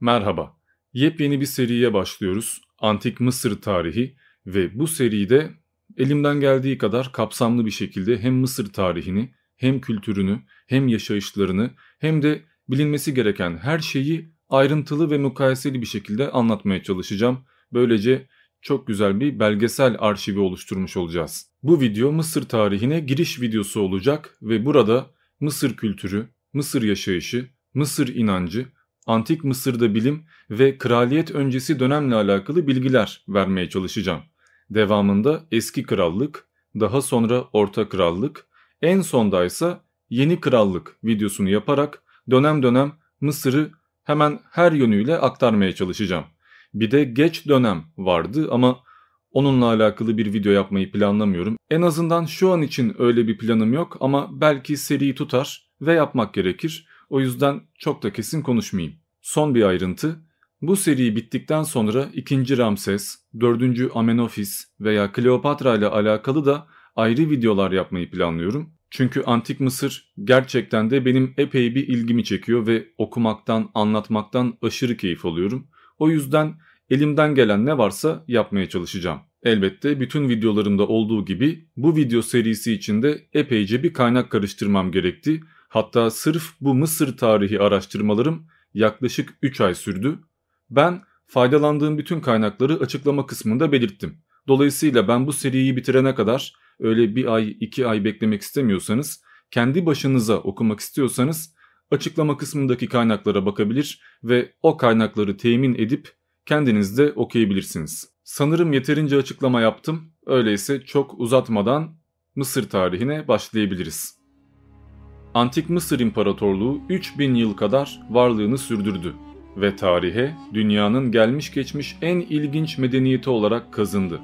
Merhaba. Yepyeni bir seriye başlıyoruz. Antik Mısır tarihi ve bu seride elimden geldiği kadar kapsamlı bir şekilde hem Mısır tarihini, hem kültürünü, hem yaşayışlarını, hem de bilinmesi gereken her şeyi ayrıntılı ve mukayeseli bir şekilde anlatmaya çalışacağım. Böylece çok güzel bir belgesel arşivi oluşturmuş olacağız. Bu video Mısır tarihine giriş videosu olacak ve burada Mısır kültürü, Mısır yaşayışı, Mısır inancı, antik Mısır'da bilim ve kraliyet öncesi dönemle alakalı bilgiler vermeye çalışacağım. Devamında eski krallık, daha sonra orta krallık, en sondaysa yeni krallık videosunu yaparak dönem dönem Mısır'ı hemen her yönüyle aktarmaya çalışacağım. Bir de geç dönem vardı ama onunla alakalı bir video yapmayı planlamıyorum. En azından şu an için öyle bir planım yok ama belki seriyi tutar ve yapmak gerekir. O yüzden çok da kesin konuşmayayım. Son bir ayrıntı. Bu seri bittikten sonra 2. Ramses, 4. Amenofis veya Kleopatra ile alakalı da ayrı videolar yapmayı planlıyorum. Çünkü Antik Mısır gerçekten de benim epey bir ilgimi çekiyor ve okumaktan, anlatmaktan aşırı keyif alıyorum. O yüzden elimden gelen ne varsa yapmaya çalışacağım. Elbette bütün videolarımda olduğu gibi bu video serisi içinde epeyce bir kaynak karıştırmam gerekti. Hatta sırf bu Mısır tarihi araştırmalarım yaklaşık 3 ay sürdü. Ben faydalandığım bütün kaynakları açıklama kısmında belirttim. Dolayısıyla ben bu seriyi bitirene kadar öyle bir ay iki ay beklemek istemiyorsanız kendi başınıza okumak istiyorsanız açıklama kısmındaki kaynaklara bakabilir ve o kaynakları temin edip kendiniz de okuyabilirsiniz. Sanırım yeterince açıklama yaptım. Öyleyse çok uzatmadan Mısır tarihine başlayabiliriz. Antik Mısır İmparatorluğu 3000 yıl kadar varlığını sürdürdü ve tarihe dünyanın gelmiş geçmiş en ilginç medeniyeti olarak kazındı.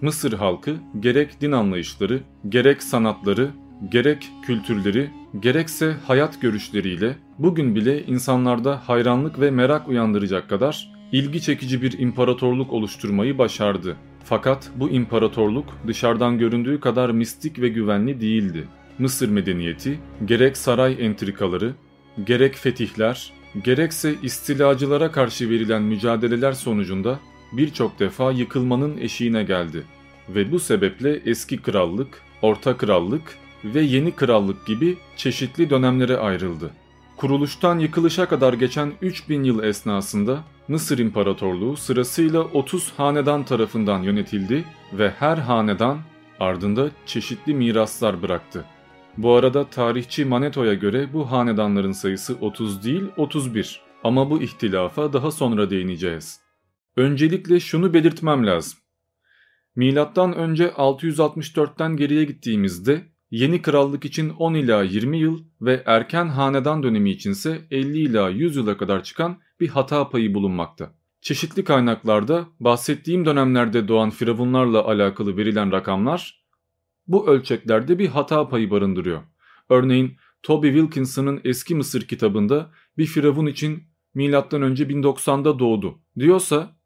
Mısır halkı gerek din anlayışları, gerek sanatları, gerek kültürleri, gerekse hayat görüşleriyle bugün bile insanlarda hayranlık ve merak uyandıracak kadar ilgi çekici bir imparatorluk oluşturmayı başardı. Fakat bu imparatorluk dışarıdan göründüğü kadar mistik ve güvenli değildi. Mısır medeniyeti gerek saray entrikaları, gerek fetihler, gerekse istilacılara karşı verilen mücadeleler sonucunda birçok defa yıkılmanın eşiğine geldi ve bu sebeple eski krallık, orta krallık ve yeni krallık gibi çeşitli dönemlere ayrıldı. Kuruluştan yıkılışa kadar geçen 3000 yıl esnasında Mısır İmparatorluğu sırasıyla 30 hanedan tarafından yönetildi ve her hanedan ardında çeşitli miraslar bıraktı. Bu arada tarihçi Maneto'ya göre bu hanedanların sayısı 30 değil 31 ama bu ihtilafa daha sonra değineceğiz. Öncelikle şunu belirtmem lazım. Milattan önce 664'ten geriye gittiğimizde yeni krallık için 10 ila 20 yıl ve erken hanedan dönemi içinse 50 ila 100 yıla kadar çıkan bir hata payı bulunmakta. Çeşitli kaynaklarda bahsettiğim dönemlerde doğan firavunlarla alakalı verilen rakamlar bu ölçeklerde bir hata payı barındırıyor. Örneğin Toby Wilkinson'ın Eski Mısır kitabında bir firavun için M.Ö. 1090'da doğdu diyorsa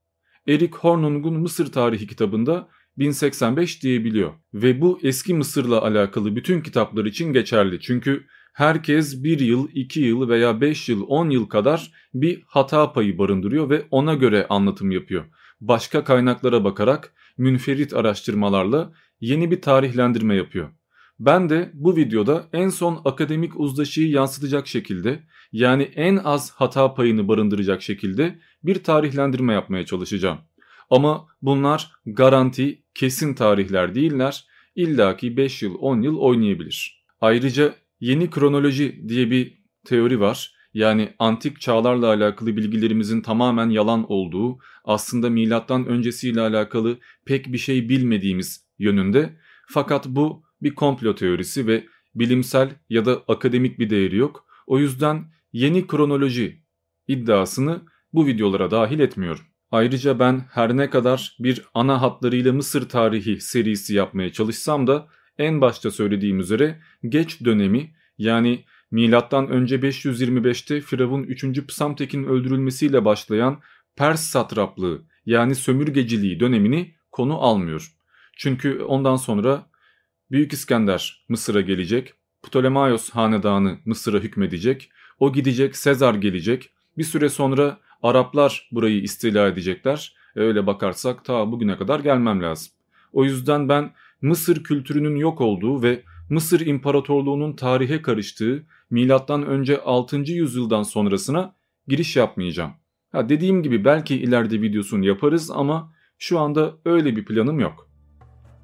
Eric Hornung'un Mısır tarihi kitabında 1085 diyebiliyor. Ve bu eski Mısır'la alakalı bütün kitaplar için geçerli. Çünkü herkes 1 yıl, 2 yıl veya 5 yıl, 10 yıl kadar bir hata payı barındırıyor ve ona göre anlatım yapıyor. Başka kaynaklara bakarak münferit araştırmalarla yeni bir tarihlendirme yapıyor. Ben de bu videoda en son akademik uzlaşıyı yansıtacak şekilde yani en az hata payını barındıracak şekilde bir tarihlendirme yapmaya çalışacağım. Ama bunlar garanti, kesin tarihler değiller. İlla ki 5 yıl, 10 yıl oynayabilir. Ayrıca yeni kronoloji diye bir teori var. Yani antik çağlarla alakalı bilgilerimizin tamamen yalan olduğu, aslında milattan öncesiyle alakalı pek bir şey bilmediğimiz yönünde. Fakat bu bir komplo teorisi ve bilimsel ya da akademik bir değeri yok. O yüzden yeni kronoloji iddiasını bu videolara dahil etmiyorum. Ayrıca ben her ne kadar bir ana hatlarıyla Mısır tarihi serisi yapmaya çalışsam da en başta söylediğim üzere geç dönemi yani milattan önce 525'te Firavun 3. Psamtek'in öldürülmesiyle başlayan Pers satraplığı yani sömürgeciliği dönemini konu almıyor. Çünkü ondan sonra Büyük İskender Mısır'a gelecek, Ptolemaios hanedanı Mısır'a hükmedecek, o gidecek Sezar gelecek, bir süre sonra Araplar burayı istila edecekler. Öyle bakarsak ta bugüne kadar gelmem lazım. O yüzden ben Mısır kültürünün yok olduğu ve Mısır İmparatorluğu'nun tarihe karıştığı milattan önce 6. yüzyıldan sonrasına giriş yapmayacağım. Ha dediğim gibi belki ileride videosunu yaparız ama şu anda öyle bir planım yok.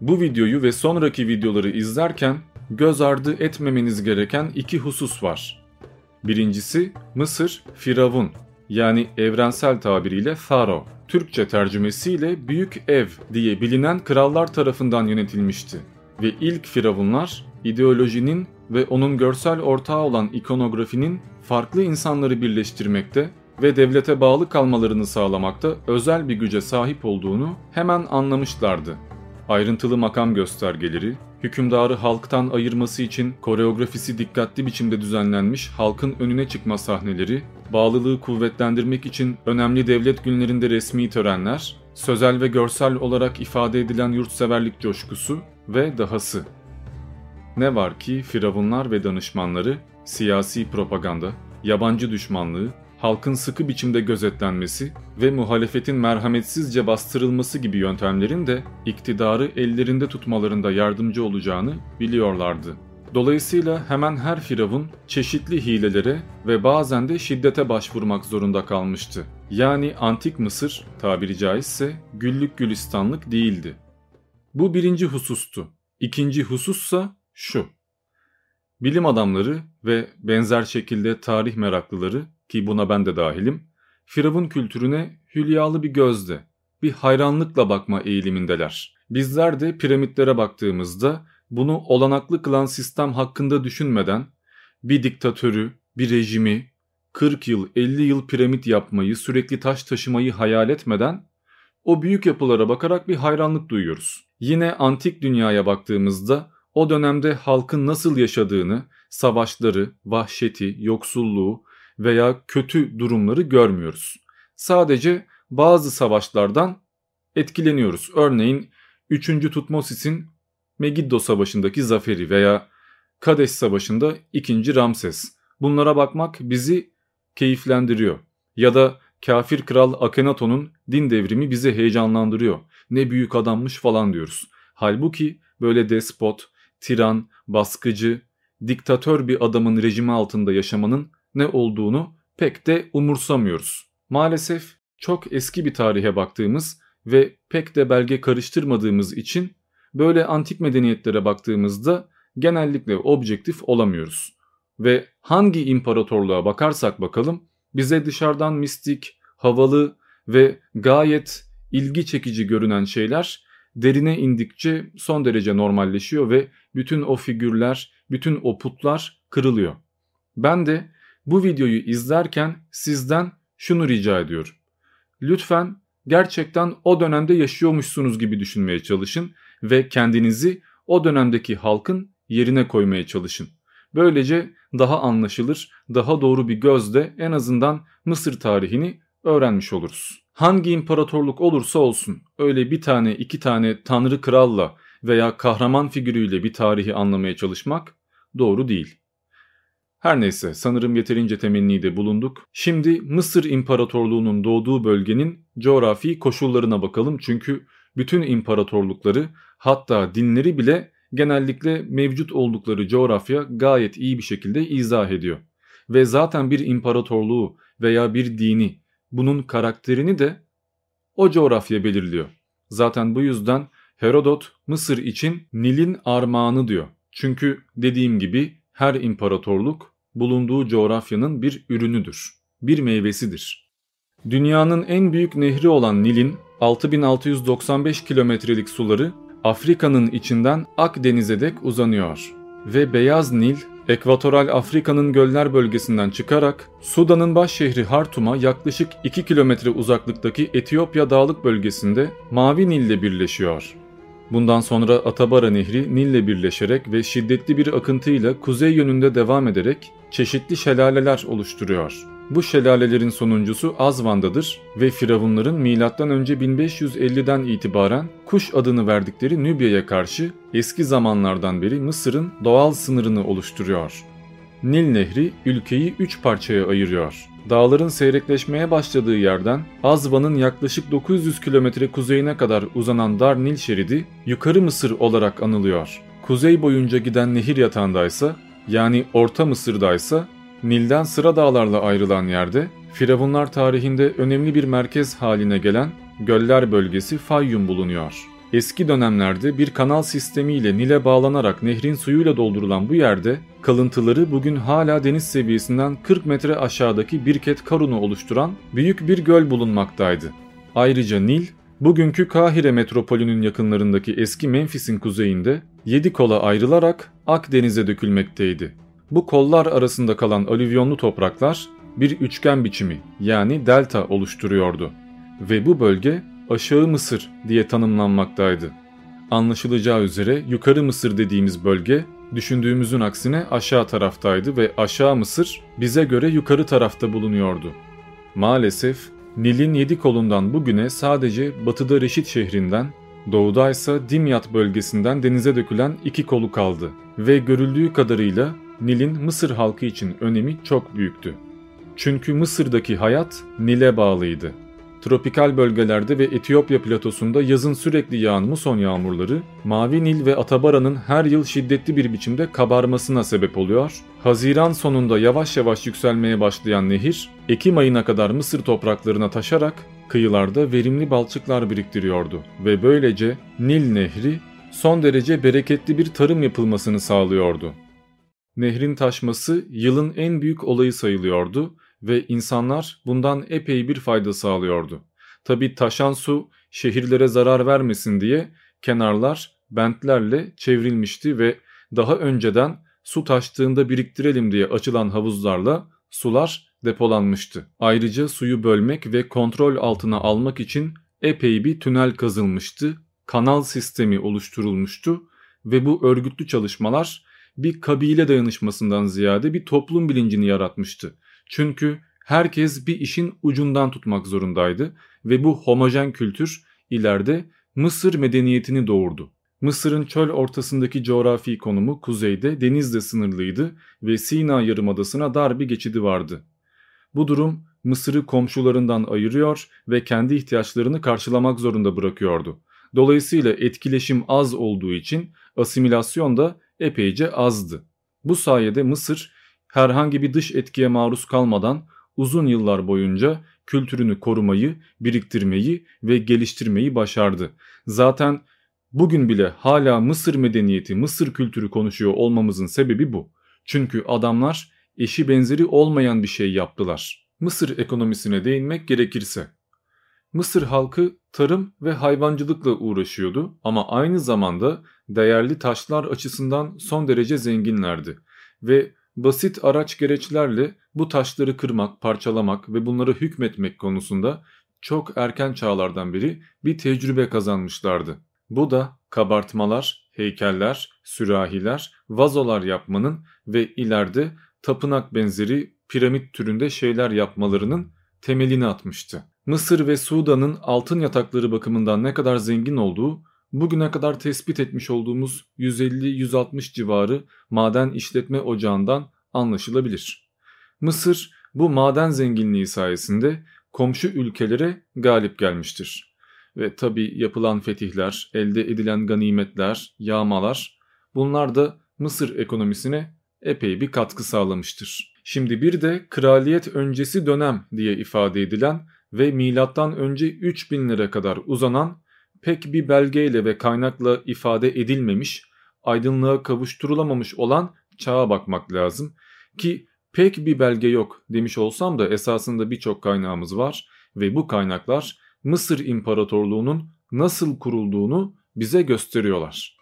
Bu videoyu ve sonraki videoları izlerken göz ardı etmemeniz gereken iki husus var. Birincisi Mısır Firavun yani evrensel tabiriyle Faro. Türkçe tercümesiyle Büyük Ev diye bilinen krallar tarafından yönetilmişti. Ve ilk firavunlar ideolojinin ve onun görsel ortağı olan ikonografinin farklı insanları birleştirmekte ve devlete bağlı kalmalarını sağlamakta özel bir güce sahip olduğunu hemen anlamışlardı. Ayrıntılı makam göstergeleri, hükümdarı halktan ayırması için koreografisi dikkatli biçimde düzenlenmiş halkın önüne çıkma sahneleri, bağlılığı kuvvetlendirmek için önemli devlet günlerinde resmi törenler, sözel ve görsel olarak ifade edilen yurtseverlik coşkusu ve dahası. Ne var ki firavunlar ve danışmanları siyasi propaganda, yabancı düşmanlığı, halkın sıkı biçimde gözetlenmesi ve muhalefetin merhametsizce bastırılması gibi yöntemlerin de iktidarı ellerinde tutmalarında yardımcı olacağını biliyorlardı. Dolayısıyla hemen her firavun çeşitli hilelere ve bazen de şiddete başvurmak zorunda kalmıştı. Yani antik Mısır tabiri caizse güllük gülistanlık değildi. Bu birinci husustu. İkinci husussa şu. Bilim adamları ve benzer şekilde tarih meraklıları ki buna ben de dahilim, Firavun kültürüne hülyalı bir gözle, bir hayranlıkla bakma eğilimindeler. Bizler de piramitlere baktığımızda bunu olanaklı kılan sistem hakkında düşünmeden bir diktatörü, bir rejimi, 40 yıl, 50 yıl piramit yapmayı, sürekli taş taşımayı hayal etmeden o büyük yapılara bakarak bir hayranlık duyuyoruz. Yine antik dünyaya baktığımızda o dönemde halkın nasıl yaşadığını, savaşları, vahşeti, yoksulluğu veya kötü durumları görmüyoruz. Sadece bazı savaşlardan etkileniyoruz. Örneğin 3. Tutmosis'in Megiddo Savaşı'ndaki zaferi veya Kadeş Savaşı'nda 2. Ramses. Bunlara bakmak bizi keyiflendiriyor. Ya da kafir kral Akhenaton'un din devrimi bizi heyecanlandırıyor. Ne büyük adammış falan diyoruz. Halbuki böyle despot, tiran, baskıcı, diktatör bir adamın rejimi altında yaşamanın ne olduğunu pek de umursamıyoruz. Maalesef çok eski bir tarihe baktığımız ve pek de belge karıştırmadığımız için böyle antik medeniyetlere baktığımızda genellikle objektif olamıyoruz. Ve hangi imparatorluğa bakarsak bakalım bize dışarıdan mistik, havalı ve gayet ilgi çekici görünen şeyler derine indikçe son derece normalleşiyor ve bütün o figürler, bütün o putlar kırılıyor. Ben de bu videoyu izlerken sizden şunu rica ediyorum. Lütfen gerçekten o dönemde yaşıyormuşsunuz gibi düşünmeye çalışın ve kendinizi o dönemdeki halkın yerine koymaya çalışın. Böylece daha anlaşılır, daha doğru bir gözle en azından Mısır tarihini öğrenmiş oluruz. Hangi imparatorluk olursa olsun öyle bir tane iki tane tanrı kralla veya kahraman figürüyle bir tarihi anlamaya çalışmak doğru değil. Her neyse sanırım yeterince temennide bulunduk. Şimdi Mısır İmparatorluğu'nun doğduğu bölgenin coğrafi koşullarına bakalım. Çünkü bütün imparatorlukları hatta dinleri bile genellikle mevcut oldukları coğrafya gayet iyi bir şekilde izah ediyor. Ve zaten bir imparatorluğu veya bir dini bunun karakterini de o coğrafya belirliyor. Zaten bu yüzden Herodot Mısır için Nil'in armağanı diyor. Çünkü dediğim gibi her imparatorluk bulunduğu coğrafyanın bir ürünüdür, bir meyvesidir. Dünyanın en büyük nehri olan Nil'in 6695 kilometrelik suları Afrika'nın içinden Akdeniz'e dek uzanıyor ve Beyaz Nil Ekvatoral Afrika'nın göller bölgesinden çıkarak Sudan'ın baş şehri Hartum'a yaklaşık 2 kilometre uzaklıktaki Etiyopya dağlık bölgesinde Mavi Nil ile birleşiyor. Bundan sonra Atabara Nehri Nil'le birleşerek ve şiddetli bir akıntıyla kuzey yönünde devam ederek çeşitli şelaleler oluşturuyor. Bu şelalelerin sonuncusu Azvan'dadır ve Firavunların M.Ö. 1550'den itibaren Kuş adını verdikleri Nübya'ya karşı eski zamanlardan beri Mısır'ın doğal sınırını oluşturuyor. Nil Nehri ülkeyi üç parçaya ayırıyor. Dağların seyrekleşmeye başladığı yerden Azva'nın yaklaşık 900 kilometre kuzeyine kadar uzanan dar Nil şeridi Yukarı Mısır olarak anılıyor. Kuzey boyunca giden nehir yatağındaysa yani Orta Mısır'daysa Nil'den sıra dağlarla ayrılan yerde Firavunlar tarihinde önemli bir merkez haline gelen Göller bölgesi Fayyum bulunuyor. Eski dönemlerde bir kanal sistemiyle Nil'e bağlanarak nehrin suyuyla doldurulan bu yerde kalıntıları bugün hala deniz seviyesinden 40 metre aşağıdaki Birket Karun'u oluşturan büyük bir göl bulunmaktaydı. Ayrıca Nil, bugünkü Kahire metropolünün yakınlarındaki eski Memphis'in kuzeyinde 7 kola ayrılarak Akdeniz'e dökülmekteydi. Bu kollar arasında kalan alüvyonlu topraklar bir üçgen biçimi yani delta oluşturuyordu ve bu bölge Aşağı Mısır diye tanımlanmaktaydı. Anlaşılacağı üzere Yukarı Mısır dediğimiz bölge düşündüğümüzün aksine aşağı taraftaydı ve Aşağı Mısır bize göre yukarı tarafta bulunuyordu. Maalesef Nil'in yedi kolundan bugüne sadece batıda Reşit şehrinden, doğuda ise Dimyat bölgesinden denize dökülen iki kolu kaldı ve görüldüğü kadarıyla Nil'in Mısır halkı için önemi çok büyüktü. Çünkü Mısır'daki hayat Nil'e bağlıydı. Tropikal bölgelerde ve Etiyopya platosunda yazın sürekli yağan muson yağmurları, Mavi Nil ve Atabara'nın her yıl şiddetli bir biçimde kabarmasına sebep oluyor. Haziran sonunda yavaş yavaş yükselmeye başlayan nehir, Ekim ayına kadar Mısır topraklarına taşarak kıyılarda verimli balçıklar biriktiriyordu ve böylece Nil Nehri son derece bereketli bir tarım yapılmasını sağlıyordu. Nehrin taşması yılın en büyük olayı sayılıyordu ve insanlar bundan epey bir fayda sağlıyordu. Tabi taşan su şehirlere zarar vermesin diye kenarlar bentlerle çevrilmişti ve daha önceden su taştığında biriktirelim diye açılan havuzlarla sular depolanmıştı. Ayrıca suyu bölmek ve kontrol altına almak için epey bir tünel kazılmıştı, kanal sistemi oluşturulmuştu ve bu örgütlü çalışmalar bir kabile dayanışmasından ziyade bir toplum bilincini yaratmıştı. Çünkü herkes bir işin ucundan tutmak zorundaydı ve bu homojen kültür ileride Mısır medeniyetini doğurdu. Mısır'ın çöl ortasındaki coğrafi konumu kuzeyde denizle sınırlıydı ve Sina Yarımadası'na dar bir geçidi vardı. Bu durum Mısır'ı komşularından ayırıyor ve kendi ihtiyaçlarını karşılamak zorunda bırakıyordu. Dolayısıyla etkileşim az olduğu için asimilasyon da epeyce azdı. Bu sayede Mısır herhangi bir dış etkiye maruz kalmadan uzun yıllar boyunca kültürünü korumayı, biriktirmeyi ve geliştirmeyi başardı. Zaten bugün bile hala Mısır medeniyeti, Mısır kültürü konuşuyor olmamızın sebebi bu. Çünkü adamlar eşi benzeri olmayan bir şey yaptılar. Mısır ekonomisine değinmek gerekirse. Mısır halkı tarım ve hayvancılıkla uğraşıyordu ama aynı zamanda değerli taşlar açısından son derece zenginlerdi ve basit araç gereçlerle bu taşları kırmak, parçalamak ve bunları hükmetmek konusunda çok erken çağlardan beri bir tecrübe kazanmışlardı. Bu da kabartmalar, heykeller, sürahiler, vazolar yapmanın ve ileride tapınak benzeri piramit türünde şeyler yapmalarının temelini atmıştı. Mısır ve Sudan'ın altın yatakları bakımından ne kadar zengin olduğu bugüne kadar tespit etmiş olduğumuz 150-160 civarı maden işletme ocağından anlaşılabilir. Mısır bu maden zenginliği sayesinde komşu ülkelere galip gelmiştir. Ve tabi yapılan fetihler, elde edilen ganimetler, yağmalar bunlar da Mısır ekonomisine epey bir katkı sağlamıştır. Şimdi bir de kraliyet öncesi dönem diye ifade edilen ve milattan önce 3000'lere kadar uzanan pek bir belgeyle ve kaynakla ifade edilmemiş, aydınlığa kavuşturulamamış olan çağa bakmak lazım. Ki pek bir belge yok demiş olsam da esasında birçok kaynağımız var ve bu kaynaklar Mısır İmparatorluğu'nun nasıl kurulduğunu bize gösteriyorlar.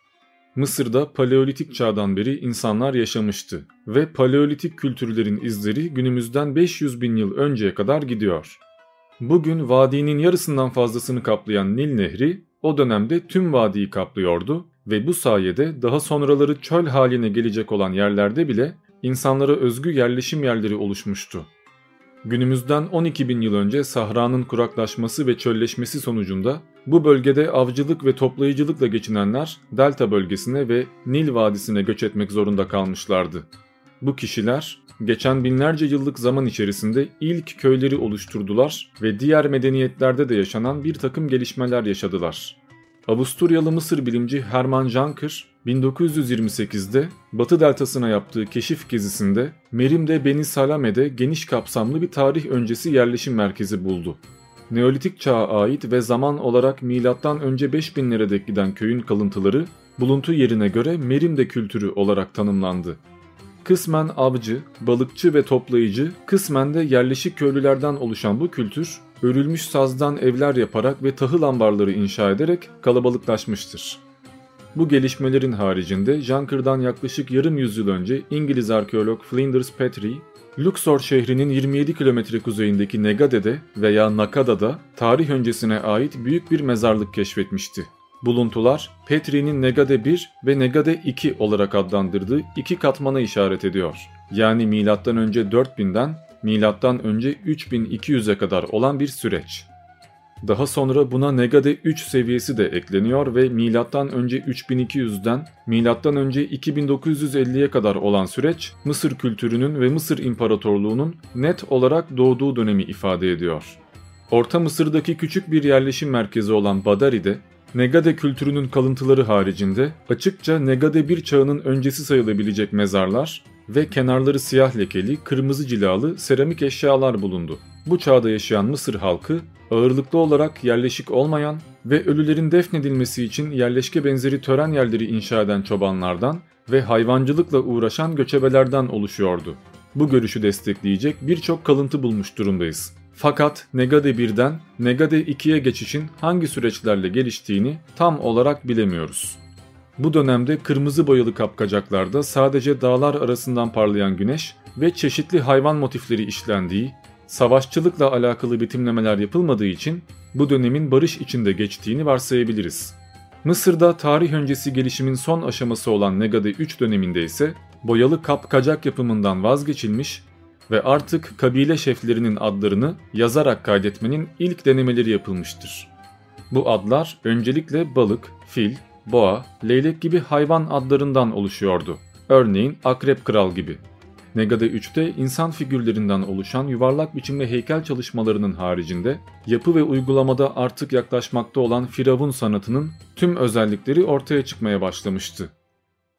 Mısır'da Paleolitik çağdan beri insanlar yaşamıştı ve Paleolitik kültürlerin izleri günümüzden 500 bin yıl önceye kadar gidiyor. Bugün vadinin yarısından fazlasını kaplayan Nil Nehri o dönemde tüm vadiyi kaplıyordu ve bu sayede daha sonraları çöl haline gelecek olan yerlerde bile insanlara özgü yerleşim yerleri oluşmuştu. Günümüzden 12 bin yıl önce Sahra'nın kuraklaşması ve çölleşmesi sonucunda bu bölgede avcılık ve toplayıcılıkla geçinenler Delta bölgesine ve Nil Vadisi'ne göç etmek zorunda kalmışlardı. Bu kişiler geçen binlerce yıllık zaman içerisinde ilk köyleri oluşturdular ve diğer medeniyetlerde de yaşanan bir takım gelişmeler yaşadılar. Avusturyalı Mısır bilimci Hermann Janker 1928'de Batı deltasına yaptığı keşif gezisinde Merim'de Beni Salame'de geniş kapsamlı bir tarih öncesi yerleşim merkezi buldu. Neolitik çağa ait ve zaman olarak önce 5000'lere dek giden köyün kalıntıları buluntu yerine göre Merim'de kültürü olarak tanımlandı. Kısmen avcı, balıkçı ve toplayıcı, kısmen de yerleşik köylülerden oluşan bu kültür, örülmüş sazdan evler yaparak ve tahıl ambarları inşa ederek kalabalıklaşmıştır. Bu gelişmelerin haricinde Janker'dan yaklaşık yarım yüzyıl önce İngiliz arkeolog Flinders Petrie, Luxor şehrinin 27 kilometre kuzeyindeki Negade'de veya Nakada'da tarih öncesine ait büyük bir mezarlık keşfetmişti. Buluntular Petrie'nin Negade 1 ve Negade 2 olarak adlandırdığı iki katmana işaret ediyor. Yani M.Ö. 4000'den M.Ö. 3200'e kadar olan bir süreç. Daha sonra buna Negade 3 seviyesi de ekleniyor ve M.Ö. 3200'den M.Ö. 2950'ye kadar olan süreç Mısır kültürünün ve Mısır İmparatorluğu'nun net olarak doğduğu dönemi ifade ediyor. Orta Mısır'daki küçük bir yerleşim merkezi olan Badari'de Negade kültürünün kalıntıları haricinde açıkça Negade bir çağının öncesi sayılabilecek mezarlar ve kenarları siyah lekeli, kırmızı cilalı seramik eşyalar bulundu. Bu çağda yaşayan Mısır halkı ağırlıklı olarak yerleşik olmayan ve ölülerin defnedilmesi için yerleşke benzeri tören yerleri inşa eden çobanlardan ve hayvancılıkla uğraşan göçebelerden oluşuyordu. Bu görüşü destekleyecek birçok kalıntı bulmuş durumdayız. Fakat Negade 1'den Negade 2'ye geçişin hangi süreçlerle geliştiğini tam olarak bilemiyoruz. Bu dönemde kırmızı boyalı kapkacaklarda sadece dağlar arasından parlayan güneş ve çeşitli hayvan motifleri işlendiği, savaşçılıkla alakalı betimlemeler yapılmadığı için bu dönemin barış içinde geçtiğini varsayabiliriz. Mısır'da tarih öncesi gelişimin son aşaması olan Negade 3 döneminde ise boyalı kapkacak yapımından vazgeçilmiş ve artık kabile şeflerinin adlarını yazarak kaydetmenin ilk denemeleri yapılmıştır. Bu adlar öncelikle balık, fil, boğa, leylek gibi hayvan adlarından oluşuyordu. Örneğin akrep kral gibi. Negade 3'te insan figürlerinden oluşan yuvarlak biçimli heykel çalışmalarının haricinde yapı ve uygulamada artık yaklaşmakta olan firavun sanatının tüm özellikleri ortaya çıkmaya başlamıştı.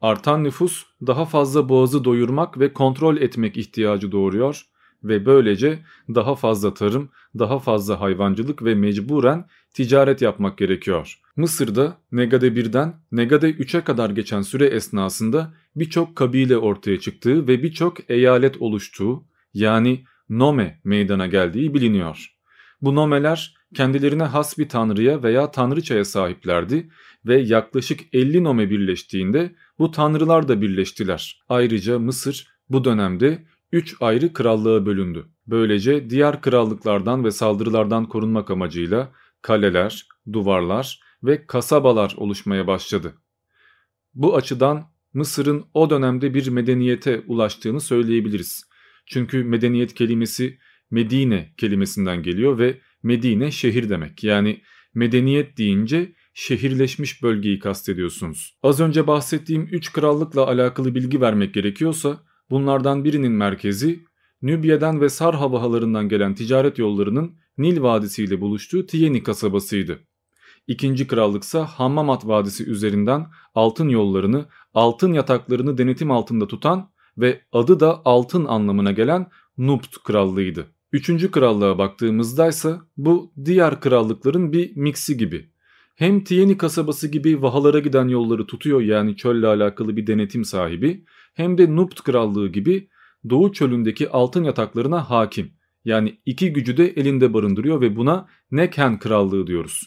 Artan nüfus daha fazla boğazı doyurmak ve kontrol etmek ihtiyacı doğuruyor ve böylece daha fazla tarım, daha fazla hayvancılık ve mecburen ticaret yapmak gerekiyor. Mısır'da Negade 1'den Negade 3'e kadar geçen süre esnasında birçok kabile ortaya çıktığı ve birçok eyalet oluştuğu yani nome meydana geldiği biliniyor. Bu nomeler kendilerine has bir tanrıya veya tanrıçaya sahiplerdi ve yaklaşık 50 nome birleştiğinde bu tanrılar da birleştiler. Ayrıca Mısır bu dönemde 3 ayrı krallığa bölündü. Böylece diğer krallıklardan ve saldırılardan korunmak amacıyla kaleler, duvarlar ve kasabalar oluşmaya başladı. Bu açıdan Mısır'ın o dönemde bir medeniyete ulaştığını söyleyebiliriz. Çünkü medeniyet kelimesi Medine kelimesinden geliyor ve Medine şehir demek. Yani medeniyet deyince şehirleşmiş bölgeyi kastediyorsunuz. Az önce bahsettiğim 3 krallıkla alakalı bilgi vermek gerekiyorsa bunlardan birinin merkezi Nübya'dan ve Sar havahalarından gelen ticaret yollarının Nil Vadisi ile buluştuğu Tiyeni kasabasıydı. İkinci krallıksa Hammamat Vadisi üzerinden altın yollarını, altın yataklarını denetim altında tutan ve adı da altın anlamına gelen Nubt krallığıydı. Üçüncü krallığa baktığımızda ise bu diğer krallıkların bir miksi gibi. Hem Tiyeni kasabası gibi vahalara giden yolları tutuyor yani çölle alakalı bir denetim sahibi hem de Nubt krallığı gibi Doğu çölündeki altın yataklarına hakim. Yani iki gücü de elinde barındırıyor ve buna Nekhen krallığı diyoruz.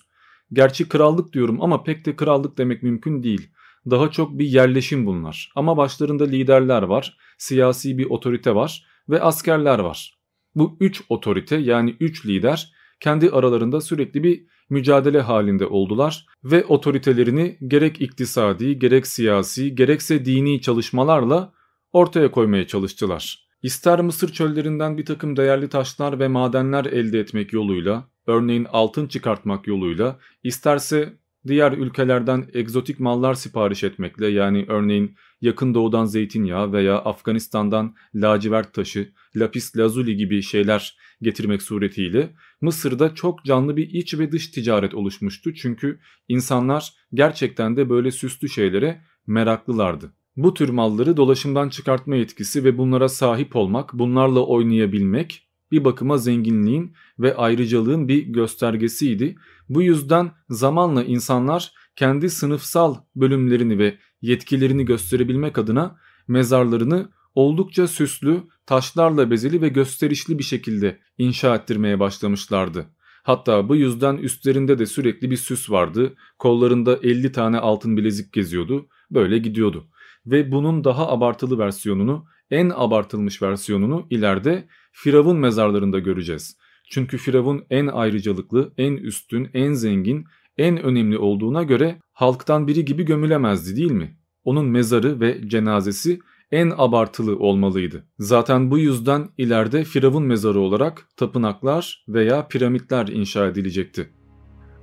Gerçi krallık diyorum ama pek de krallık demek mümkün değil. Daha çok bir yerleşim bunlar. Ama başlarında liderler var, siyasi bir otorite var ve askerler var. Bu üç otorite yani üç lider kendi aralarında sürekli bir mücadele halinde oldular ve otoritelerini gerek iktisadi, gerek siyasi, gerekse dini çalışmalarla ortaya koymaya çalıştılar. İster Mısır çöllerinden bir takım değerli taşlar ve madenler elde etmek yoluyla, örneğin altın çıkartmak yoluyla, isterse diğer ülkelerden egzotik mallar sipariş etmekle yani örneğin yakın doğudan zeytinyağı veya Afganistan'dan lacivert taşı, lapis lazuli gibi şeyler getirmek suretiyle Mısır'da çok canlı bir iç ve dış ticaret oluşmuştu. Çünkü insanlar gerçekten de böyle süslü şeylere meraklılardı. Bu tür malları dolaşımdan çıkartma yetkisi ve bunlara sahip olmak, bunlarla oynayabilmek bir bakıma zenginliğin ve ayrıcalığın bir göstergesiydi. Bu yüzden zamanla insanlar kendi sınıfsal bölümlerini ve yetkilerini gösterebilmek adına mezarlarını oldukça süslü, taşlarla bezeli ve gösterişli bir şekilde inşa ettirmeye başlamışlardı. Hatta bu yüzden üstlerinde de sürekli bir süs vardı. Kollarında 50 tane altın bilezik geziyordu. Böyle gidiyordu. Ve bunun daha abartılı versiyonunu, en abartılmış versiyonunu ileride Firavun mezarlarında göreceğiz. Çünkü Firavun en ayrıcalıklı, en üstün, en zengin, en önemli olduğuna göre halktan biri gibi gömülemezdi değil mi? Onun mezarı ve cenazesi en abartılı olmalıydı. Zaten bu yüzden ileride Firavun mezarı olarak tapınaklar veya piramitler inşa edilecekti.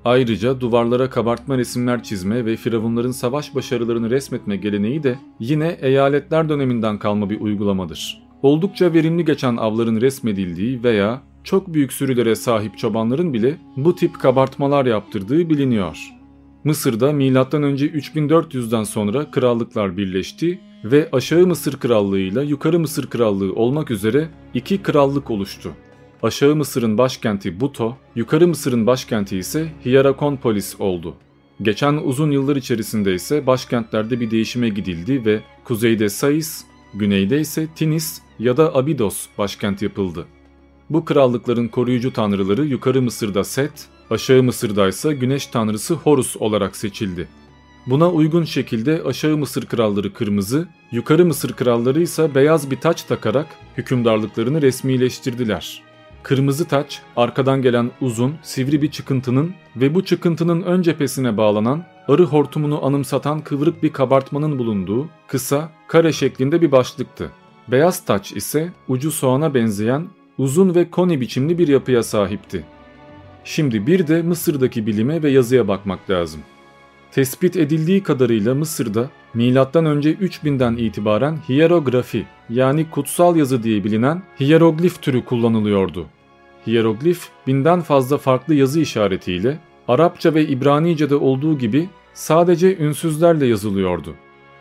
Ayrıca duvarlara kabartma resimler çizme ve firavunların savaş başarılarını resmetme geleneği de yine eyaletler döneminden kalma bir uygulamadır. Oldukça verimli geçen avların resmedildiği veya çok büyük sürülere sahip çobanların bile bu tip kabartmalar yaptırdığı biliniyor. Mısır'da M.Ö. 3400'den sonra krallıklar birleşti ve Aşağı Mısır Krallığı ile Yukarı Mısır Krallığı olmak üzere iki krallık oluştu. Aşağı Mısır'ın başkenti Buto, Yukarı Mısır'ın başkenti ise Hierakonpolis oldu. Geçen uzun yıllar içerisinde ise başkentlerde bir değişime gidildi ve kuzeyde Sais, güneyde ise Tinis ya da Abidos başkent yapıldı. Bu krallıkların koruyucu tanrıları Yukarı Mısır'da Set, Aşağı Mısır'da ise güneş tanrısı Horus olarak seçildi. Buna uygun şekilde Aşağı Mısır kralları kırmızı, Yukarı Mısır kralları ise beyaz bir taç takarak hükümdarlıklarını resmileştirdiler. Kırmızı taç arkadan gelen uzun, sivri bir çıkıntının ve bu çıkıntının ön cephesine bağlanan arı hortumunu anımsatan kıvrık bir kabartmanın bulunduğu kısa, kare şeklinde bir başlıktı. Beyaz taç ise ucu soğana benzeyen uzun ve koni biçimli bir yapıya sahipti. Şimdi bir de Mısır'daki bilime ve yazıya bakmak lazım. Tespit edildiği kadarıyla Mısır'da M.Ö. 3000'den itibaren hierografi yani kutsal yazı diye bilinen hieroglif türü kullanılıyordu. Hieroglif binden fazla farklı yazı işaretiyle Arapça ve İbranice'de olduğu gibi sadece ünsüzlerle yazılıyordu.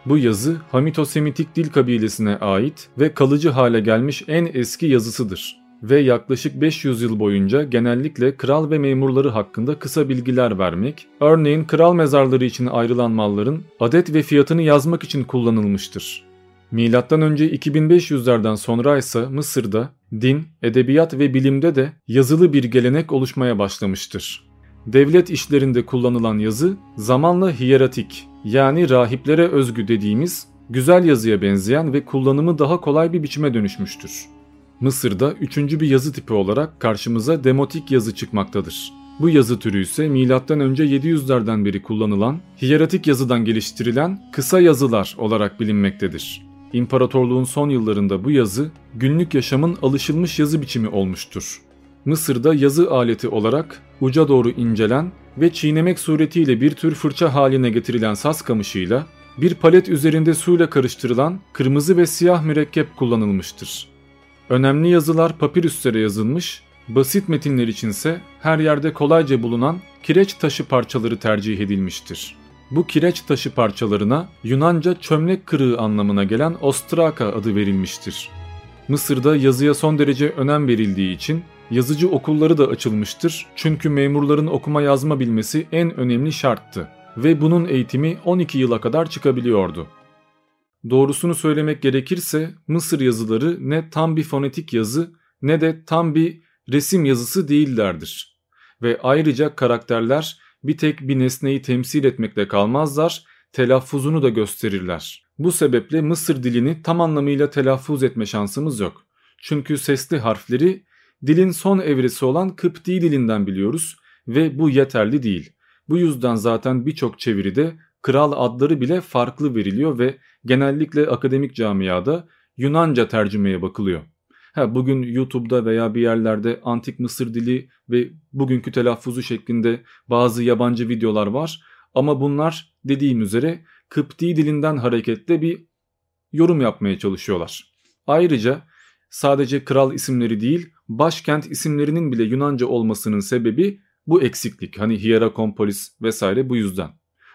Bu yazı Hamito-Semitik dil kabilesine ait ve kalıcı hale gelmiş en eski yazısıdır ve yaklaşık 500 yıl boyunca genellikle kral ve memurları hakkında kısa bilgiler vermek, örneğin kral mezarları için ayrılan malların adet ve fiyatını yazmak için kullanılmıştır. Milattan önce 2500'lerden sonra ise Mısır'da din, edebiyat ve bilimde de yazılı bir gelenek oluşmaya başlamıştır. Devlet işlerinde kullanılan yazı zamanla hieratik yani rahiplere özgü dediğimiz güzel yazıya benzeyen ve kullanımı daha kolay bir biçime dönüşmüştür. Mısır'da üçüncü bir yazı tipi olarak karşımıza demotik yazı çıkmaktadır. Bu yazı türü ise M.Ö. 700'lerden beri kullanılan hieratik yazıdan geliştirilen kısa yazılar olarak bilinmektedir. İmparatorluğun son yıllarında bu yazı günlük yaşamın alışılmış yazı biçimi olmuştur. Mısır'da yazı aleti olarak uca doğru incelen ve çiğnemek suretiyle bir tür fırça haline getirilen saz kamışıyla bir palet üzerinde suyla karıştırılan kırmızı ve siyah mürekkep kullanılmıştır. Önemli yazılar papirüslere yazılmış, basit metinler içinse her yerde kolayca bulunan kireç taşı parçaları tercih edilmiştir. Bu kireç taşı parçalarına Yunanca çömlek kırığı anlamına gelen ostraka adı verilmiştir. Mısır'da yazıya son derece önem verildiği için yazıcı okulları da açılmıştır çünkü memurların okuma yazma bilmesi en önemli şarttı ve bunun eğitimi 12 yıla kadar çıkabiliyordu. Doğrusunu söylemek gerekirse Mısır yazıları ne tam bir fonetik yazı ne de tam bir resim yazısı değillerdir. Ve ayrıca karakterler bir tek bir nesneyi temsil etmekle kalmazlar, telaffuzunu da gösterirler. Bu sebeple Mısır dilini tam anlamıyla telaffuz etme şansımız yok. Çünkü sesli harfleri dilin son evresi olan Kıpti dilinden biliyoruz ve bu yeterli değil. Bu yüzden zaten birçok çeviride kral adları bile farklı veriliyor ve genellikle akademik camiada Yunanca tercümeye bakılıyor. Ha, bugün YouTube'da veya bir yerlerde antik Mısır dili ve bugünkü telaffuzu şeklinde bazı yabancı videolar var Ama bunlar dediğim üzere Kıpti dilinden hareketle bir yorum yapmaya çalışıyorlar. Ayrıca sadece kral isimleri değil başkent isimlerinin bile Yunanca olmasının sebebi bu eksiklik. Hani Hierakonpolis vesaire bu yüzden.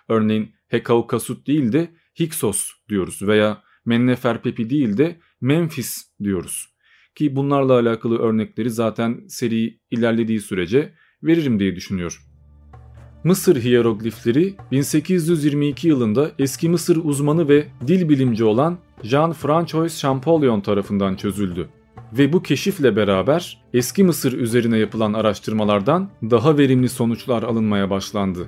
Örneğin Hekaukasut değil de Hiksos diyoruz veya Menneferpepi değil de Memphis diyoruz. Ki bunlarla alakalı örnekleri zaten seri ilerlediği sürece veririm diye düşünüyorum. Mısır hiyeroglifleri 1822 yılında eski Mısır uzmanı ve dil bilimci olan Jean-François Champollion tarafından çözüldü. Ve bu keşifle beraber eski Mısır üzerine yapılan araştırmalardan daha verimli sonuçlar alınmaya başlandı.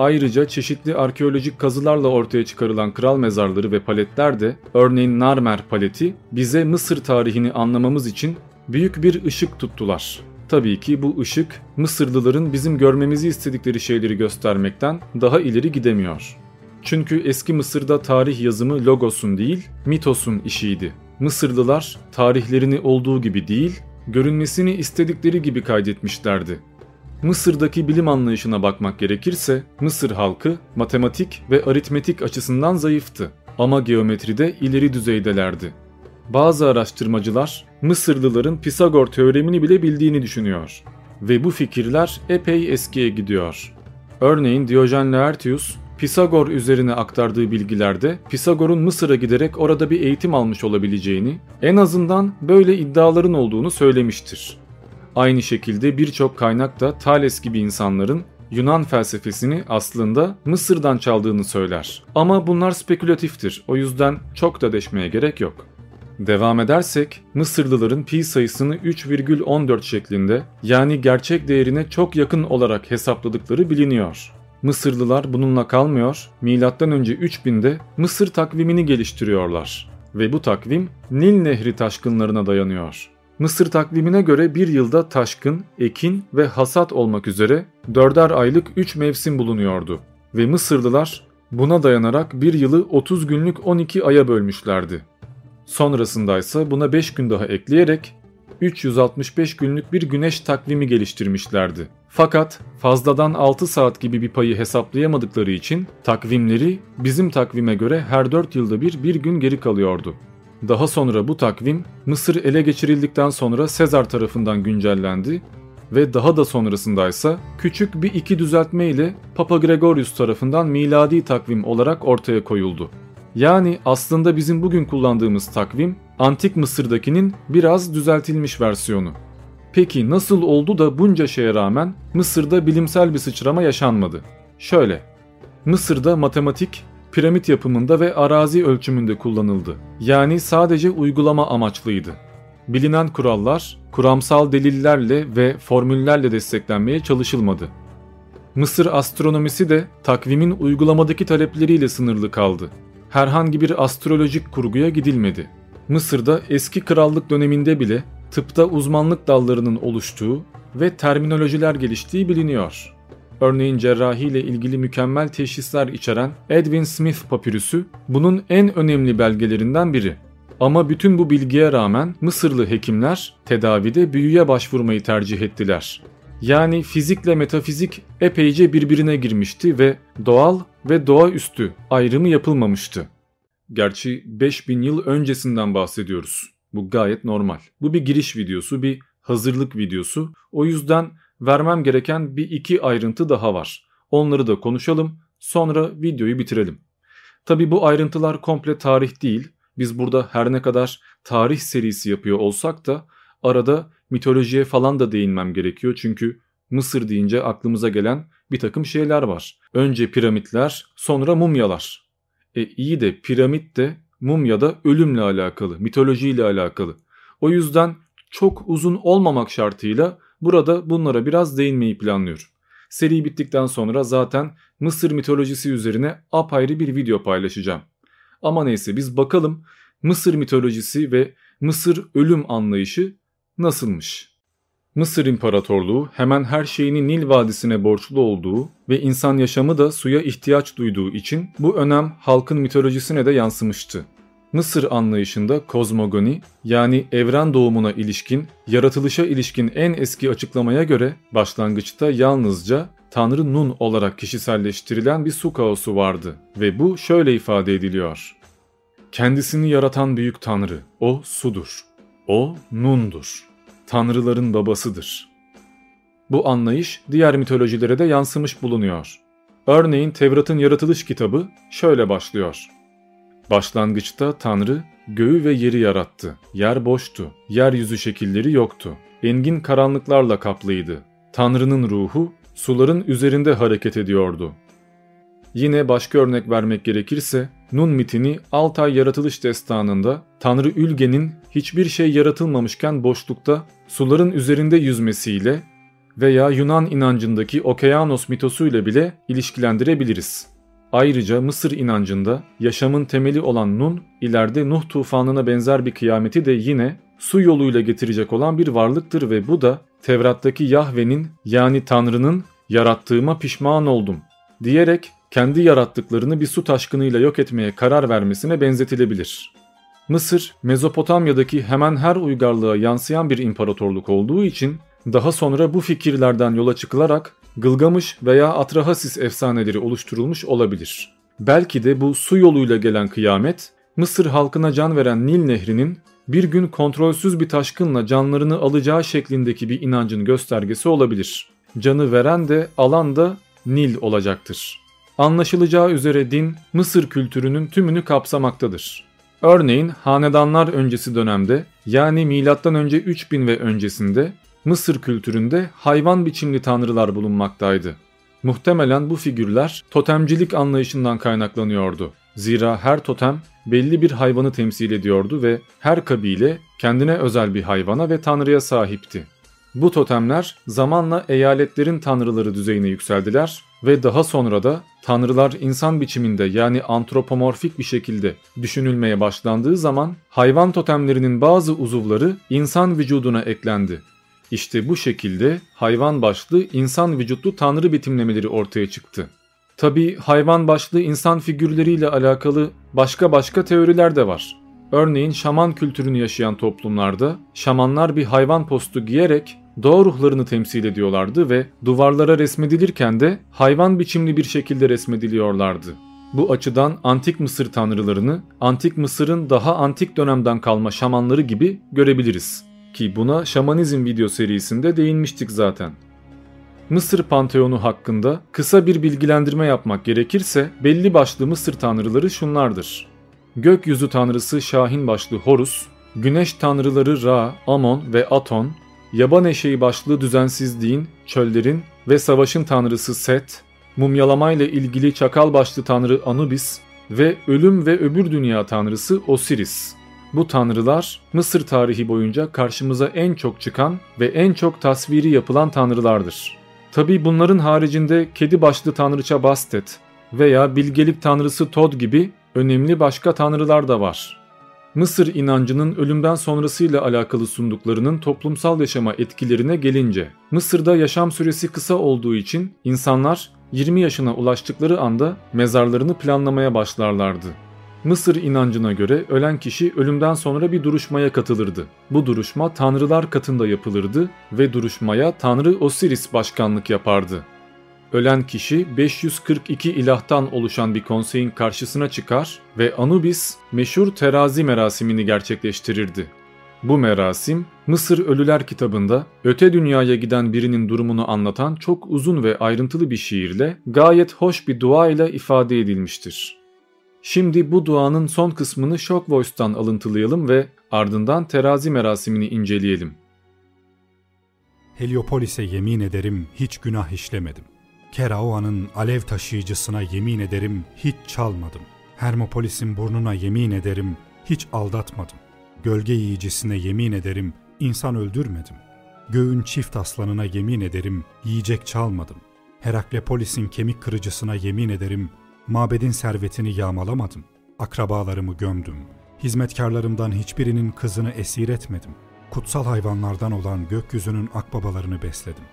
Ayrıca çeşitli arkeolojik kazılarla ortaya çıkarılan kral mezarları ve paletler de örneğin Narmer paleti bize Mısır tarihini anlamamız için büyük bir ışık tuttular. Tabii ki bu ışık Mısırlıların bizim görmemizi istedikleri şeyleri göstermekten daha ileri gidemiyor. Çünkü eski Mısır'da tarih yazımı logosun değil, mitosun işiydi. Mısırlılar tarihlerini olduğu gibi değil, görünmesini istedikleri gibi kaydetmişlerdi. Mısır'daki bilim anlayışına bakmak gerekirse Mısır halkı matematik ve aritmetik açısından zayıftı ama geometride ileri düzeydelerdi. Bazı araştırmacılar Mısırlıların Pisagor teoremini bile bildiğini düşünüyor ve bu fikirler epey eskiye gidiyor. Örneğin Diyojen Laertius Pisagor üzerine aktardığı bilgilerde Pisagor'un Mısır'a giderek orada bir eğitim almış olabileceğini, en azından böyle iddiaların olduğunu söylemiştir. Aynı şekilde birçok kaynak da Thales gibi insanların Yunan felsefesini aslında Mısır'dan çaldığını söyler. Ama bunlar spekülatiftir. O yüzden çok da deşmeye gerek yok. Devam edersek Mısırlıların pi sayısını 3,14 şeklinde yani gerçek değerine çok yakın olarak hesapladıkları biliniyor. Mısırlılar bununla kalmıyor, M.Ö. 3000'de Mısır takvimini geliştiriyorlar ve bu takvim Nil Nehri taşkınlarına dayanıyor. Mısır takvimine göre bir yılda taşkın, ekin ve hasat olmak üzere dörder aylık 3 mevsim bulunuyordu ve Mısırlılar buna dayanarak bir yılı 30 günlük 12 aya bölmüşlerdi. Sonrasında ise buna 5 gün daha ekleyerek 365 günlük bir güneş takvimi geliştirmişlerdi. Fakat fazladan 6 saat gibi bir payı hesaplayamadıkları için takvimleri bizim takvime göre her 4 yılda bir bir gün geri kalıyordu. Daha sonra bu takvim Mısır ele geçirildikten sonra Sezar tarafından güncellendi ve daha da sonrasındaysa küçük bir iki düzeltme ile Papa Gregorius tarafından miladi takvim olarak ortaya koyuldu. Yani aslında bizim bugün kullandığımız takvim Antik Mısır'dakinin biraz düzeltilmiş versiyonu. Peki nasıl oldu da bunca şeye rağmen Mısır'da bilimsel bir sıçrama yaşanmadı? Şöyle, Mısır'da matematik piramit yapımında ve arazi ölçümünde kullanıldı. Yani sadece uygulama amaçlıydı. Bilinen kurallar kuramsal delillerle ve formüllerle desteklenmeye çalışılmadı. Mısır astronomisi de takvimin uygulamadaki talepleriyle sınırlı kaldı. Herhangi bir astrolojik kurguya gidilmedi. Mısır'da eski krallık döneminde bile tıpta uzmanlık dallarının oluştuğu ve terminolojiler geliştiği biliniyor. Örneğin cerrahi ile ilgili mükemmel teşhisler içeren Edwin Smith papirüsü bunun en önemli belgelerinden biri. Ama bütün bu bilgiye rağmen Mısırlı hekimler tedavide büyüye başvurmayı tercih ettiler. Yani fizikle metafizik epeyce birbirine girmişti ve doğal ve doğaüstü ayrımı yapılmamıştı. Gerçi 5000 yıl öncesinden bahsediyoruz. Bu gayet normal. Bu bir giriş videosu, bir hazırlık videosu. O yüzden vermem gereken bir iki ayrıntı daha var. Onları da konuşalım, sonra videoyu bitirelim. Tabi bu ayrıntılar komple tarih değil. Biz burada her ne kadar tarih serisi yapıyor olsak da arada mitolojiye falan da değinmem gerekiyor. Çünkü Mısır deyince aklımıza gelen bir takım şeyler var. Önce piramitler, sonra mumyalar. E iyi de piramit de mumya da ölümle alakalı, mitolojiyle alakalı. O yüzden çok uzun olmamak şartıyla burada bunlara biraz değinmeyi planlıyorum. Seri bittikten sonra zaten Mısır mitolojisi üzerine apayrı bir video paylaşacağım. Ama neyse biz bakalım Mısır mitolojisi ve Mısır ölüm anlayışı nasılmış? Mısır İmparatorluğu hemen her şeyini Nil Vadisi'ne borçlu olduğu ve insan yaşamı da suya ihtiyaç duyduğu için bu önem halkın mitolojisine de yansımıştı. Mısır anlayışında kozmogoni yani evren doğumuna ilişkin, yaratılışa ilişkin en eski açıklamaya göre başlangıçta yalnızca Tanrı Nun olarak kişiselleştirilen bir su kaosu vardı ve bu şöyle ifade ediliyor. Kendisini yaratan büyük Tanrı, o sudur. O Nun'dur. Tanrıların babasıdır. Bu anlayış diğer mitolojilere de yansımış bulunuyor. Örneğin Tevrat'ın yaratılış kitabı şöyle başlıyor. Başlangıçta Tanrı göğü ve yeri yarattı. Yer boştu. Yeryüzü şekilleri yoktu. Engin karanlıklarla kaplıydı. Tanrı'nın ruhu suların üzerinde hareket ediyordu. Yine başka örnek vermek gerekirse Nun mitini Altay yaratılış destanında Tanrı Ülge'nin hiçbir şey yaratılmamışken boşlukta suların üzerinde yüzmesiyle veya Yunan inancındaki Okeanos mitosuyla bile ilişkilendirebiliriz. Ayrıca Mısır inancında yaşamın temeli olan Nun, ileride Nuh tufanına benzer bir kıyameti de yine su yoluyla getirecek olan bir varlıktır ve bu da Tevrat'taki Yahve'nin yani Tanrı'nın yarattığıma pişman oldum diyerek kendi yarattıklarını bir su taşkınıyla yok etmeye karar vermesine benzetilebilir. Mısır, Mezopotamya'daki hemen her uygarlığa yansıyan bir imparatorluk olduğu için daha sonra bu fikirlerden yola çıkılarak Gılgamış veya Atrahasis efsaneleri oluşturulmuş olabilir. Belki de bu su yoluyla gelen kıyamet, Mısır halkına can veren Nil Nehri'nin bir gün kontrolsüz bir taşkınla canlarını alacağı şeklindeki bir inancın göstergesi olabilir. Canı veren de alan da Nil olacaktır. Anlaşılacağı üzere din Mısır kültürünün tümünü kapsamaktadır. Örneğin hanedanlar öncesi dönemde yani M.Ö. 3000 ve öncesinde Mısır kültüründe hayvan biçimli tanrılar bulunmaktaydı. Muhtemelen bu figürler totemcilik anlayışından kaynaklanıyordu. Zira her totem belli bir hayvanı temsil ediyordu ve her kabile kendine özel bir hayvana ve tanrıya sahipti. Bu totemler zamanla eyaletlerin tanrıları düzeyine yükseldiler ve daha sonra da tanrılar insan biçiminde yani antropomorfik bir şekilde düşünülmeye başlandığı zaman hayvan totemlerinin bazı uzuvları insan vücuduna eklendi işte bu şekilde hayvan başlı insan vücutlu tanrı betimlemeleri ortaya çıktı. Tabi hayvan başlı insan figürleriyle alakalı başka başka teoriler de var. Örneğin şaman kültürünü yaşayan toplumlarda şamanlar bir hayvan postu giyerek doğa ruhlarını temsil ediyorlardı ve duvarlara resmedilirken de hayvan biçimli bir şekilde resmediliyorlardı. Bu açıdan antik Mısır tanrılarını antik Mısır'ın daha antik dönemden kalma şamanları gibi görebiliriz. Ki buna şamanizm video serisinde değinmiştik zaten. Mısır Panteonu hakkında kısa bir bilgilendirme yapmak gerekirse belli başlı Mısır tanrıları şunlardır. Gökyüzü tanrısı Şahin başlı Horus, güneş tanrıları Ra, Amon ve Aton, yaban eşeği başlı düzensizliğin, çöllerin ve savaşın tanrısı Set, mumyalamayla ilgili çakal başlı tanrı Anubis ve ölüm ve öbür dünya tanrısı Osiris. Bu tanrılar Mısır tarihi boyunca karşımıza en çok çıkan ve en çok tasviri yapılan tanrılardır. Tabi bunların haricinde kedi başlı tanrıça Bastet veya bilgelik tanrısı Tod gibi önemli başka tanrılar da var. Mısır inancının ölümden sonrasıyla alakalı sunduklarının toplumsal yaşama etkilerine gelince, Mısır'da yaşam süresi kısa olduğu için insanlar 20 yaşına ulaştıkları anda mezarlarını planlamaya başlarlardı. Mısır inancına göre ölen kişi ölümden sonra bir duruşmaya katılırdı. Bu duruşma tanrılar katında yapılırdı ve duruşmaya tanrı Osiris başkanlık yapardı. Ölen kişi 542 ilahtan oluşan bir konseyin karşısına çıkar ve Anubis meşhur terazi merasimini gerçekleştirirdi. Bu merasim Mısır Ölüler kitabında öte dünyaya giden birinin durumunu anlatan çok uzun ve ayrıntılı bir şiirle gayet hoş bir dua ile ifade edilmiştir. Şimdi bu duanın son kısmını Shock Voice'tan alıntılayalım ve ardından terazi merasimini inceleyelim. Heliopolis'e yemin ederim hiç günah işlemedim. Keraoa'nın alev taşıyıcısına yemin ederim hiç çalmadım. Hermopolis'in burnuna yemin ederim hiç aldatmadım. Gölge yiyicisine yemin ederim insan öldürmedim. Göğün çift aslanına yemin ederim yiyecek çalmadım. Heraklepolis'in kemik kırıcısına yemin ederim Mabedin servetini yağmalamadım. Akrabalarımı gömdüm. Hizmetkarlarımdan hiçbirinin kızını esir etmedim. Kutsal hayvanlardan olan gökyüzünün akbabalarını besledim.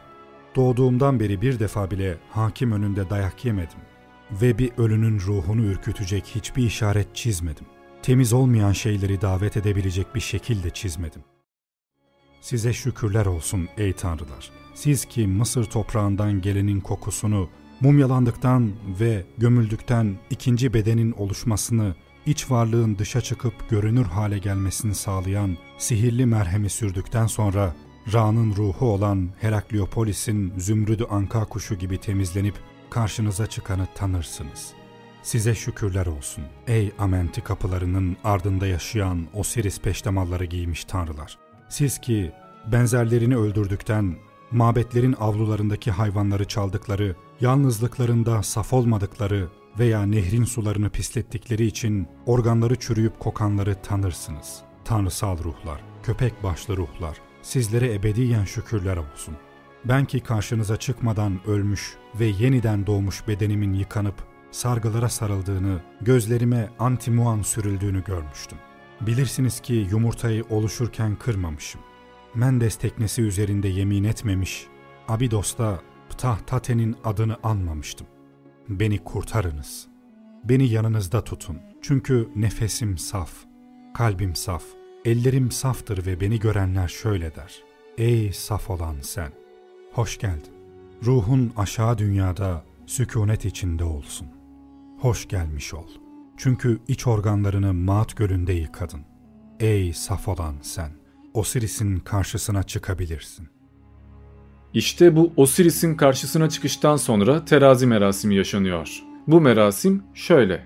Doğduğumdan beri bir defa bile hakim önünde dayak yemedim. Ve bir ölünün ruhunu ürkütecek hiçbir işaret çizmedim. Temiz olmayan şeyleri davet edebilecek bir şekilde çizmedim. Size şükürler olsun ey tanrılar. Siz ki Mısır toprağından gelenin kokusunu, mumyalandıktan ve gömüldükten ikinci bedenin oluşmasını, iç varlığın dışa çıkıp görünür hale gelmesini sağlayan sihirli merhemi sürdükten sonra Ra'nın ruhu olan Herakliopolis'in zümrüdü anka kuşu gibi temizlenip karşınıza çıkanı tanırsınız. Size şükürler olsun. Ey Amenti kapılarının ardında yaşayan Osiris peştemalları giymiş tanrılar. Siz ki benzerlerini öldürdükten, mabetlerin avlularındaki hayvanları çaldıkları, yalnızlıklarında saf olmadıkları veya nehrin sularını pislettikleri için organları çürüyüp kokanları tanırsınız. Tanrısal ruhlar, köpek başlı ruhlar, sizlere ebediyen şükürler olsun. Ben ki karşınıza çıkmadan ölmüş ve yeniden doğmuş bedenimin yıkanıp sargılara sarıldığını, gözlerime antimuan sürüldüğünü görmüştüm. Bilirsiniz ki yumurtayı oluşurken kırmamışım. Mendes teknesi üzerinde yemin etmemiş, Abidos'ta Ptahtate'nin adını anmamıştım. Beni kurtarınız. Beni yanınızda tutun. Çünkü nefesim saf, kalbim saf, ellerim saftır ve beni görenler şöyle der. Ey saf olan sen! Hoş geldin. Ruhun aşağı dünyada sükunet içinde olsun. Hoş gelmiş ol. Çünkü iç organlarını Maat Gölü'nde yıkadın. Ey saf olan sen! Osiris'in karşısına çıkabilirsin. İşte bu Osiris'in karşısına çıkıştan sonra terazi merasimi yaşanıyor. Bu merasim şöyle.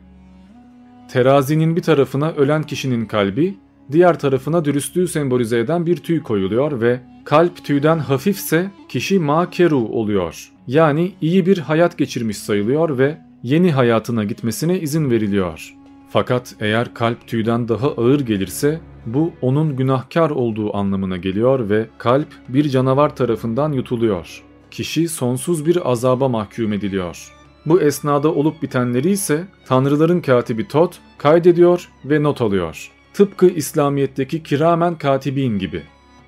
Terazinin bir tarafına ölen kişinin kalbi, diğer tarafına dürüstlüğü sembolize eden bir tüy koyuluyor ve kalp tüyden hafifse kişi makeru oluyor. Yani iyi bir hayat geçirmiş sayılıyor ve yeni hayatına gitmesine izin veriliyor. Fakat eğer kalp tüyden daha ağır gelirse bu onun günahkar olduğu anlamına geliyor ve kalp bir canavar tarafından yutuluyor. Kişi sonsuz bir azaba mahkum ediliyor. Bu esnada olup bitenleri ise tanrıların katibi Tot kaydediyor ve not alıyor. Tıpkı İslamiyet'teki kiramen katibin gibi.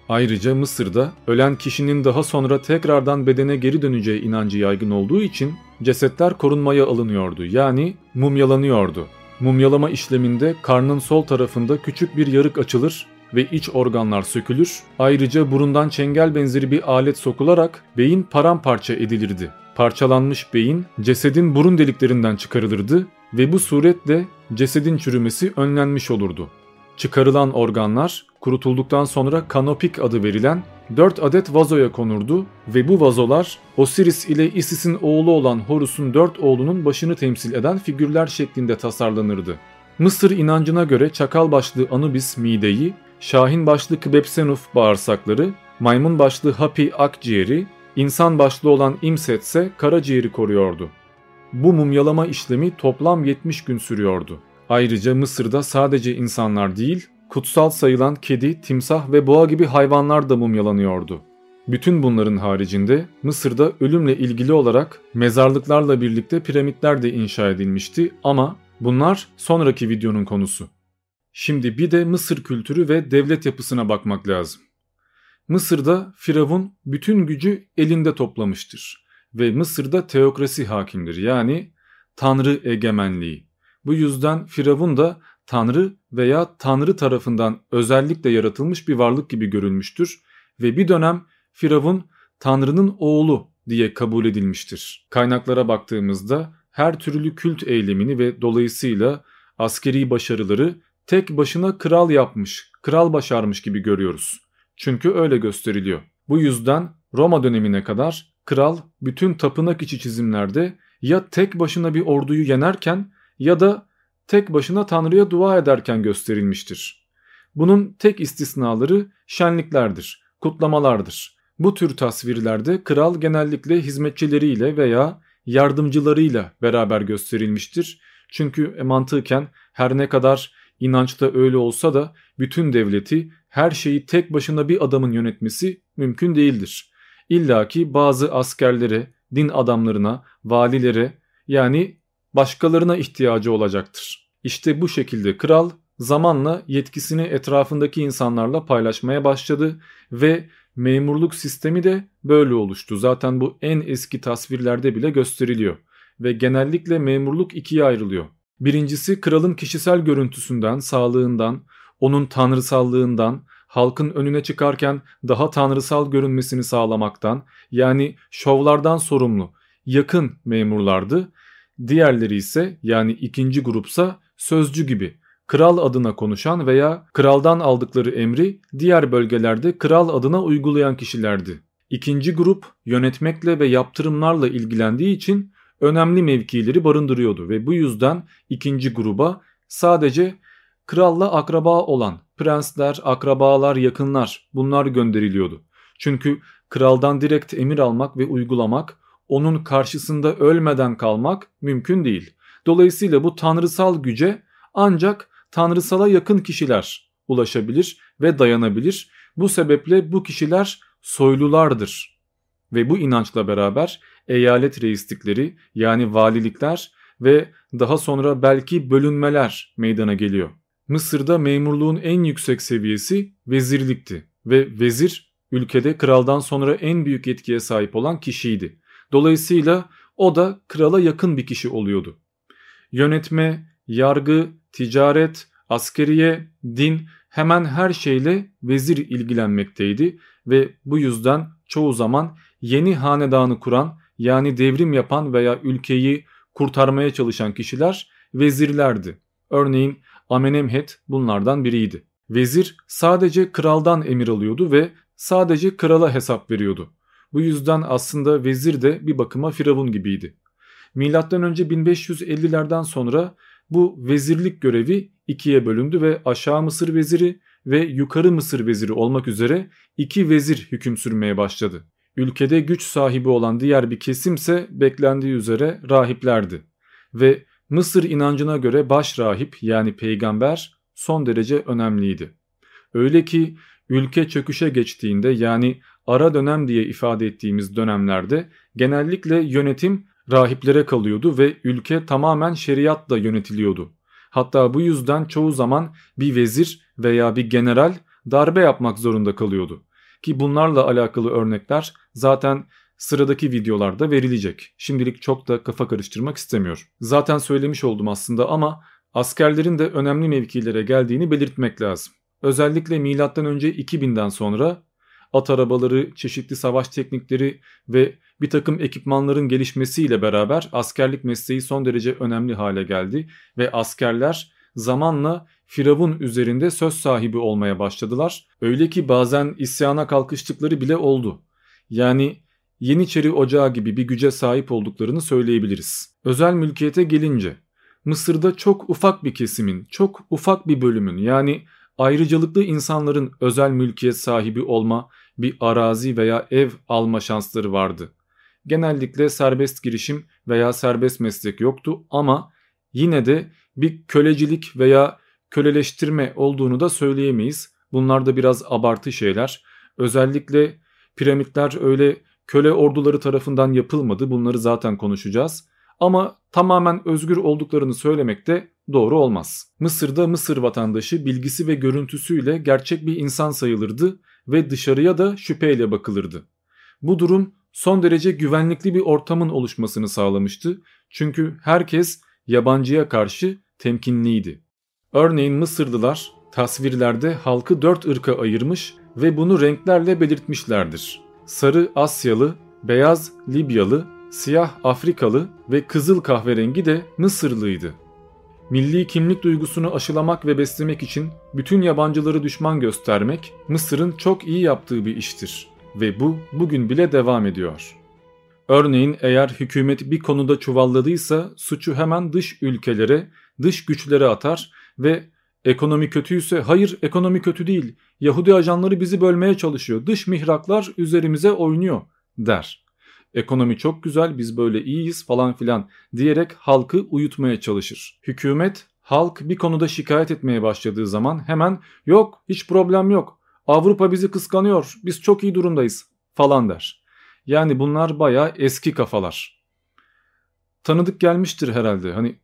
Ayrıca Mısır'da ölen kişinin daha sonra tekrardan bedene geri döneceği inancı yaygın olduğu için cesetler korunmaya alınıyordu yani mumyalanıyordu. Mumyalama işleminde karnın sol tarafında küçük bir yarık açılır ve iç organlar sökülür. Ayrıca burundan çengel benzeri bir alet sokularak beyin paramparça edilirdi. Parçalanmış beyin cesedin burun deliklerinden çıkarılırdı ve bu suretle cesedin çürümesi önlenmiş olurdu. Çıkarılan organlar kurutulduktan sonra kanopik adı verilen 4 adet vazoya konurdu ve bu vazolar Osiris ile Isis'in oğlu olan Horus'un 4 oğlunun başını temsil eden figürler şeklinde tasarlanırdı. Mısır inancına göre çakal başlı Anubis mideyi, şahin başlı Kbepsenuf bağırsakları, maymun başlı Hapi akciğeri, insan başlı olan İmset ise karaciğeri koruyordu. Bu mumyalama işlemi toplam 70 gün sürüyordu. Ayrıca Mısır'da sadece insanlar değil, kutsal sayılan kedi, timsah ve boğa gibi hayvanlar da mumyalanıyordu. Bütün bunların haricinde Mısır'da ölümle ilgili olarak mezarlıklarla birlikte piramitler de inşa edilmişti ama bunlar sonraki videonun konusu. Şimdi bir de Mısır kültürü ve devlet yapısına bakmak lazım. Mısır'da Firavun bütün gücü elinde toplamıştır ve Mısır'da teokrasi hakimdir yani tanrı egemenliği. Bu yüzden Firavun da tanrı veya tanrı tarafından özellikle yaratılmış bir varlık gibi görülmüştür ve bir dönem Firavun tanrının oğlu diye kabul edilmiştir. Kaynaklara baktığımızda her türlü kült eylemini ve dolayısıyla askeri başarıları tek başına kral yapmış, kral başarmış gibi görüyoruz. Çünkü öyle gösteriliyor. Bu yüzden Roma dönemine kadar kral bütün tapınak içi çizimlerde ya tek başına bir orduyu yenerken ya da tek başına Tanrı'ya dua ederken gösterilmiştir. Bunun tek istisnaları şenliklerdir, kutlamalardır. Bu tür tasvirlerde kral genellikle hizmetçileriyle veya yardımcılarıyla beraber gösterilmiştir. Çünkü mantıken her ne kadar inançta öyle olsa da bütün devleti her şeyi tek başına bir adamın yönetmesi mümkün değildir. İlla ki bazı askerlere, din adamlarına, valilere yani başkalarına ihtiyacı olacaktır. İşte bu şekilde kral zamanla yetkisini etrafındaki insanlarla paylaşmaya başladı ve memurluk sistemi de böyle oluştu. Zaten bu en eski tasvirlerde bile gösteriliyor ve genellikle memurluk ikiye ayrılıyor. Birincisi kralın kişisel görüntüsünden, sağlığından, onun tanrısallığından, halkın önüne çıkarken daha tanrısal görünmesini sağlamaktan yani şovlardan sorumlu yakın memurlardı. Diğerleri ise yani ikinci grupsa sözcü gibi kral adına konuşan veya kraldan aldıkları emri diğer bölgelerde kral adına uygulayan kişilerdi. İkinci grup yönetmekle ve yaptırımlarla ilgilendiği için önemli mevkileri barındırıyordu ve bu yüzden ikinci gruba sadece kralla akraba olan prensler, akrabalar, yakınlar bunlar gönderiliyordu. Çünkü kraldan direkt emir almak ve uygulamak, onun karşısında ölmeden kalmak mümkün değil. Dolayısıyla bu tanrısal güce ancak tanrısala yakın kişiler ulaşabilir ve dayanabilir. Bu sebeple bu kişiler soylulardır. Ve bu inançla beraber eyalet reislikleri yani valilikler ve daha sonra belki bölünmeler meydana geliyor. Mısır'da memurluğun en yüksek seviyesi vezirlikti ve vezir ülkede kraldan sonra en büyük yetkiye sahip olan kişiydi. Dolayısıyla o da krala yakın bir kişi oluyordu. Yönetme, yargı, ticaret, askeriye, din hemen her şeyle vezir ilgilenmekteydi ve bu yüzden çoğu zaman yeni hanedanı kuran yani devrim yapan veya ülkeyi kurtarmaya çalışan kişiler vezirlerdi. Örneğin Amenemhet bunlardan biriydi. Vezir sadece kraldan emir alıyordu ve sadece krala hesap veriyordu. Bu yüzden aslında vezir de bir bakıma firavun gibiydi. Önce 1550'lerden sonra bu vezirlik görevi ikiye bölündü ve aşağı Mısır veziri ve yukarı Mısır veziri olmak üzere iki vezir hüküm sürmeye başladı. Ülkede güç sahibi olan diğer bir kesimse beklendiği üzere rahiplerdi. Ve Mısır inancına göre baş rahip yani peygamber son derece önemliydi. Öyle ki ülke çöküşe geçtiğinde yani ara dönem diye ifade ettiğimiz dönemlerde genellikle yönetim rahiplere kalıyordu ve ülke tamamen şeriatla yönetiliyordu. Hatta bu yüzden çoğu zaman bir vezir veya bir general darbe yapmak zorunda kalıyordu. Ki bunlarla alakalı örnekler zaten sıradaki videolarda verilecek. Şimdilik çok da kafa karıştırmak istemiyor. Zaten söylemiş oldum aslında ama askerlerin de önemli mevkilere geldiğini belirtmek lazım. Özellikle M.Ö. 2000'den sonra at arabaları, çeşitli savaş teknikleri ve bir takım ekipmanların gelişmesiyle beraber askerlik mesleği son derece önemli hale geldi ve askerler zamanla Firavun üzerinde söz sahibi olmaya başladılar. Öyle ki bazen isyana kalkıştıkları bile oldu. Yani Yeniçeri Ocağı gibi bir güce sahip olduklarını söyleyebiliriz. Özel mülkiyete gelince Mısır'da çok ufak bir kesimin, çok ufak bir bölümün yani ayrıcalıklı insanların özel mülkiyet sahibi olma, bir arazi veya ev alma şansları vardı. Genellikle serbest girişim veya serbest meslek yoktu ama yine de bir kölecilik veya köleleştirme olduğunu da söyleyemeyiz. Bunlar da biraz abartı şeyler. Özellikle piramitler öyle köle orduları tarafından yapılmadı. Bunları zaten konuşacağız. Ama tamamen özgür olduklarını söylemek de doğru olmaz. Mısır'da Mısır vatandaşı bilgisi ve görüntüsüyle gerçek bir insan sayılırdı ve dışarıya da şüpheyle bakılırdı. Bu durum son derece güvenlikli bir ortamın oluşmasını sağlamıştı. Çünkü herkes yabancıya karşı temkinliydi. Örneğin Mısırlılar tasvirlerde halkı dört ırka ayırmış ve bunu renklerle belirtmişlerdir. Sarı Asyalı, beyaz Libyalı, siyah Afrikalı ve kızıl kahverengi de Mısırlıydı. Milli kimlik duygusunu aşılamak ve beslemek için bütün yabancıları düşman göstermek Mısır'ın çok iyi yaptığı bir iştir ve bu bugün bile devam ediyor. Örneğin eğer hükümet bir konuda çuvalladıysa suçu hemen dış ülkelere, dış güçlere atar ve ekonomi kötüyse hayır ekonomi kötü değil Yahudi ajanları bizi bölmeye çalışıyor dış mihraklar üzerimize oynuyor der. Ekonomi çok güzel biz böyle iyiyiz falan filan diyerek halkı uyutmaya çalışır. Hükümet halk bir konuda şikayet etmeye başladığı zaman hemen yok hiç problem yok Avrupa bizi kıskanıyor biz çok iyi durumdayız falan der. Yani bunlar baya eski kafalar. Tanıdık gelmiştir herhalde hani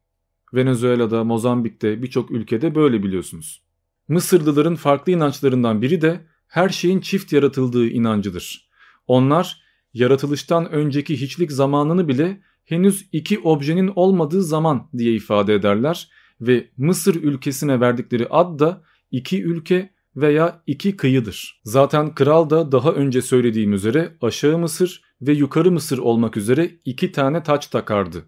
Venezuela'da, Mozambik'te birçok ülkede böyle biliyorsunuz. Mısırlıların farklı inançlarından biri de her şeyin çift yaratıldığı inancıdır. Onlar yaratılıştan önceki hiçlik zamanını bile henüz iki objenin olmadığı zaman diye ifade ederler ve Mısır ülkesine verdikleri ad da iki ülke veya iki kıyıdır. Zaten kral da daha önce söylediğim üzere aşağı Mısır ve yukarı Mısır olmak üzere iki tane taç takardı.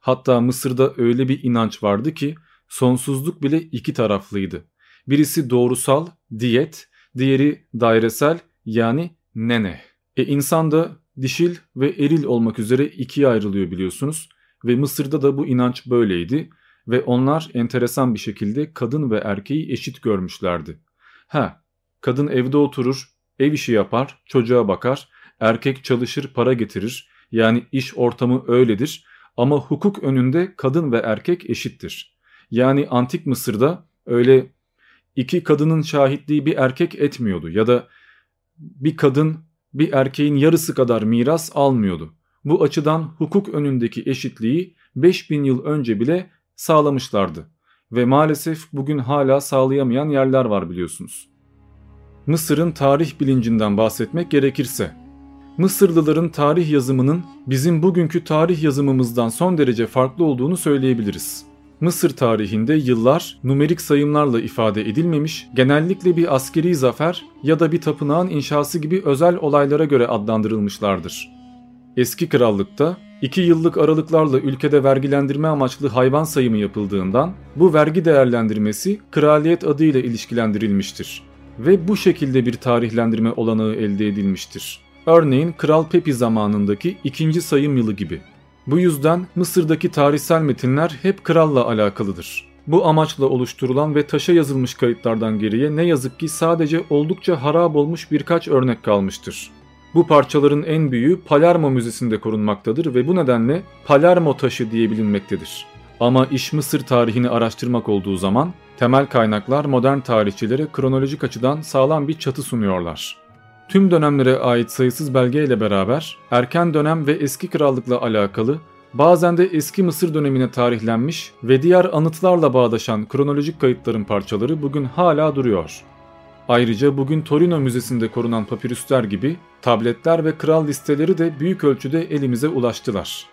Hatta Mısır'da öyle bir inanç vardı ki sonsuzluk bile iki taraflıydı. Birisi doğrusal, diyet, diğeri dairesel yani nene. E insan da dişil ve eril olmak üzere ikiye ayrılıyor biliyorsunuz. Ve Mısır'da da bu inanç böyleydi ve onlar enteresan bir şekilde kadın ve erkeği eşit görmüşlerdi. Ha, kadın evde oturur, ev işi yapar, çocuğa bakar, erkek çalışır, para getirir. Yani iş ortamı öyledir ama hukuk önünde kadın ve erkek eşittir. Yani antik Mısır'da öyle iki kadının şahitliği bir erkek etmiyordu ya da bir kadın bir erkeğin yarısı kadar miras almıyordu. Bu açıdan hukuk önündeki eşitliği 5000 yıl önce bile sağlamışlardı ve maalesef bugün hala sağlayamayan yerler var biliyorsunuz. Mısır'ın tarih bilincinden bahsetmek gerekirse, Mısırlıların tarih yazımının bizim bugünkü tarih yazımımızdan son derece farklı olduğunu söyleyebiliriz. Mısır tarihinde yıllar numerik sayımlarla ifade edilmemiş, genellikle bir askeri zafer ya da bir tapınağın inşası gibi özel olaylara göre adlandırılmışlardır. Eski krallıkta 2 yıllık aralıklarla ülkede vergilendirme amaçlı hayvan sayımı yapıldığından bu vergi değerlendirmesi kraliyet adıyla ilişkilendirilmiştir ve bu şekilde bir tarihlendirme olanağı elde edilmiştir. Örneğin Kral Pepi zamanındaki ikinci sayım yılı gibi. Bu yüzden Mısır'daki tarihsel metinler hep kralla alakalıdır. Bu amaçla oluşturulan ve taşa yazılmış kayıtlardan geriye ne yazık ki sadece oldukça harap olmuş birkaç örnek kalmıştır. Bu parçaların en büyüğü Palermo Müzesi'nde korunmaktadır ve bu nedenle Palermo taşı diye bilinmektedir. Ama iş Mısır tarihini araştırmak olduğu zaman temel kaynaklar modern tarihçilere kronolojik açıdan sağlam bir çatı sunuyorlar. Tüm dönemlere ait sayısız belgeyle beraber erken dönem ve eski krallıkla alakalı bazen de eski Mısır dönemine tarihlenmiş ve diğer anıtlarla bağdaşan kronolojik kayıtların parçaları bugün hala duruyor. Ayrıca bugün Torino Müzesi'nde korunan papirüsler gibi tabletler ve kral listeleri de büyük ölçüde elimize ulaştılar.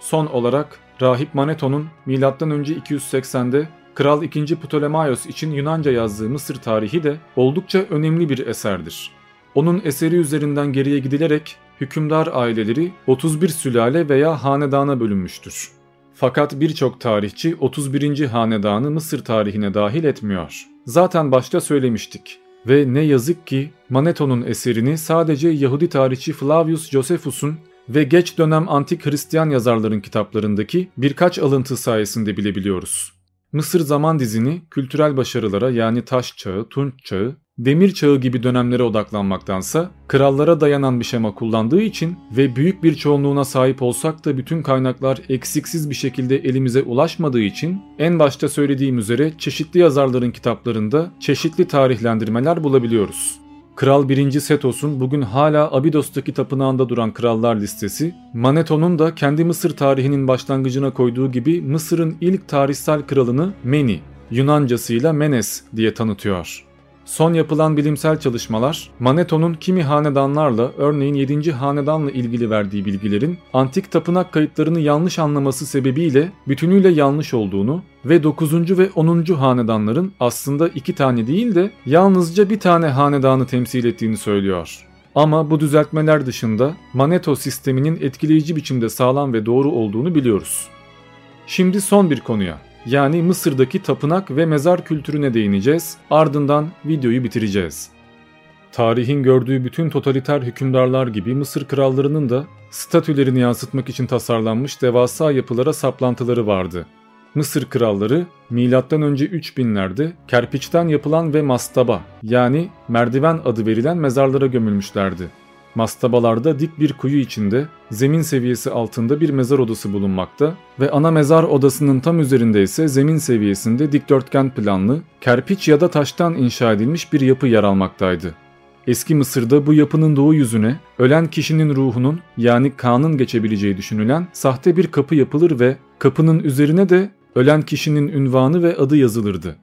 Son olarak Rahip Maneto'nun M.Ö. 280'de Kral 2. Ptolemaios için Yunanca yazdığı Mısır tarihi de oldukça önemli bir eserdir. Onun eseri üzerinden geriye gidilerek hükümdar aileleri 31 sülale veya hanedana bölünmüştür. Fakat birçok tarihçi 31. hanedanı Mısır tarihine dahil etmiyor. Zaten başta söylemiştik. Ve ne yazık ki Maneto'nun eserini sadece Yahudi tarihçi Flavius Josephus'un ve geç dönem antik Hristiyan yazarların kitaplarındaki birkaç alıntı sayesinde bilebiliyoruz. Mısır zaman dizini kültürel başarılara yani taş çağı, tunç çağı, demir çağı gibi dönemlere odaklanmaktansa krallara dayanan bir şema kullandığı için ve büyük bir çoğunluğuna sahip olsak da bütün kaynaklar eksiksiz bir şekilde elimize ulaşmadığı için en başta söylediğim üzere çeşitli yazarların kitaplarında çeşitli tarihlendirmeler bulabiliyoruz. Kral 1. Setos'un bugün hala Abidos'taki tapınağında duran krallar listesi, Maneto'nun da kendi Mısır tarihinin başlangıcına koyduğu gibi Mısır'ın ilk tarihsel kralını Meni, Yunancasıyla Menes diye tanıtıyor. Son yapılan bilimsel çalışmalar, Maneto'nun kimi hanedanlarla örneğin 7. hanedanla ilgili verdiği bilgilerin antik tapınak kayıtlarını yanlış anlaması sebebiyle bütünüyle yanlış olduğunu ve 9. ve 10. hanedanların aslında iki tane değil de yalnızca bir tane hanedanı temsil ettiğini söylüyor. Ama bu düzeltmeler dışında Maneto sisteminin etkileyici biçimde sağlam ve doğru olduğunu biliyoruz. Şimdi son bir konuya yani Mısır'daki tapınak ve mezar kültürüne değineceğiz. Ardından videoyu bitireceğiz. Tarihin gördüğü bütün totaliter hükümdarlar gibi Mısır krallarının da statülerini yansıtmak için tasarlanmış devasa yapılara saplantıları vardı. Mısır kralları M.Ö. 3000'lerde kerpiçten yapılan ve mastaba yani merdiven adı verilen mezarlara gömülmüşlerdi. Mastabalarda dik bir kuyu içinde zemin seviyesi altında bir mezar odası bulunmakta ve ana mezar odasının tam üzerinde ise zemin seviyesinde dikdörtgen planlı, kerpiç ya da taştan inşa edilmiş bir yapı yer almaktaydı. Eski Mısır'da bu yapının doğu yüzüne ölen kişinin ruhunun yani kanın geçebileceği düşünülen sahte bir kapı yapılır ve kapının üzerine de ölen kişinin ünvanı ve adı yazılırdı.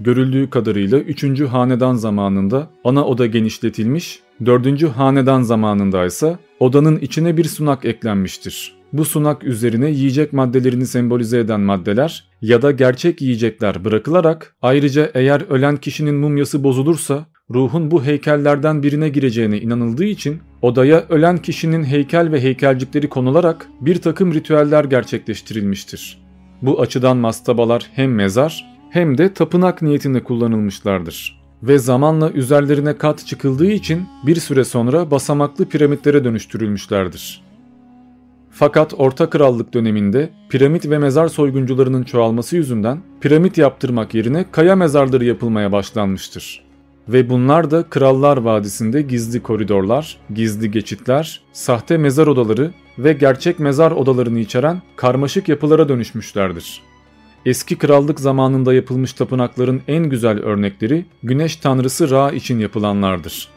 Görüldüğü kadarıyla 3. hanedan zamanında ana oda genişletilmiş 4. hanedan zamanında ise odanın içine bir sunak eklenmiştir. Bu sunak üzerine yiyecek maddelerini sembolize eden maddeler ya da gerçek yiyecekler bırakılarak ayrıca eğer ölen kişinin mumyası bozulursa ruhun bu heykellerden birine gireceğine inanıldığı için odaya ölen kişinin heykel ve heykelcikleri konularak bir takım ritüeller gerçekleştirilmiştir. Bu açıdan mastabalar hem mezar hem de tapınak niyetinde kullanılmışlardır ve zamanla üzerlerine kat çıkıldığı için bir süre sonra basamaklı piramitlere dönüştürülmüşlerdir. Fakat Orta Krallık döneminde piramit ve mezar soyguncularının çoğalması yüzünden piramit yaptırmak yerine kaya mezarları yapılmaya başlanmıştır. Ve bunlar da Krallar Vadisi'nde gizli koridorlar, gizli geçitler, sahte mezar odaları ve gerçek mezar odalarını içeren karmaşık yapılara dönüşmüşlerdir. Eski krallık zamanında yapılmış tapınakların en güzel örnekleri güneş tanrısı Ra için yapılanlardır.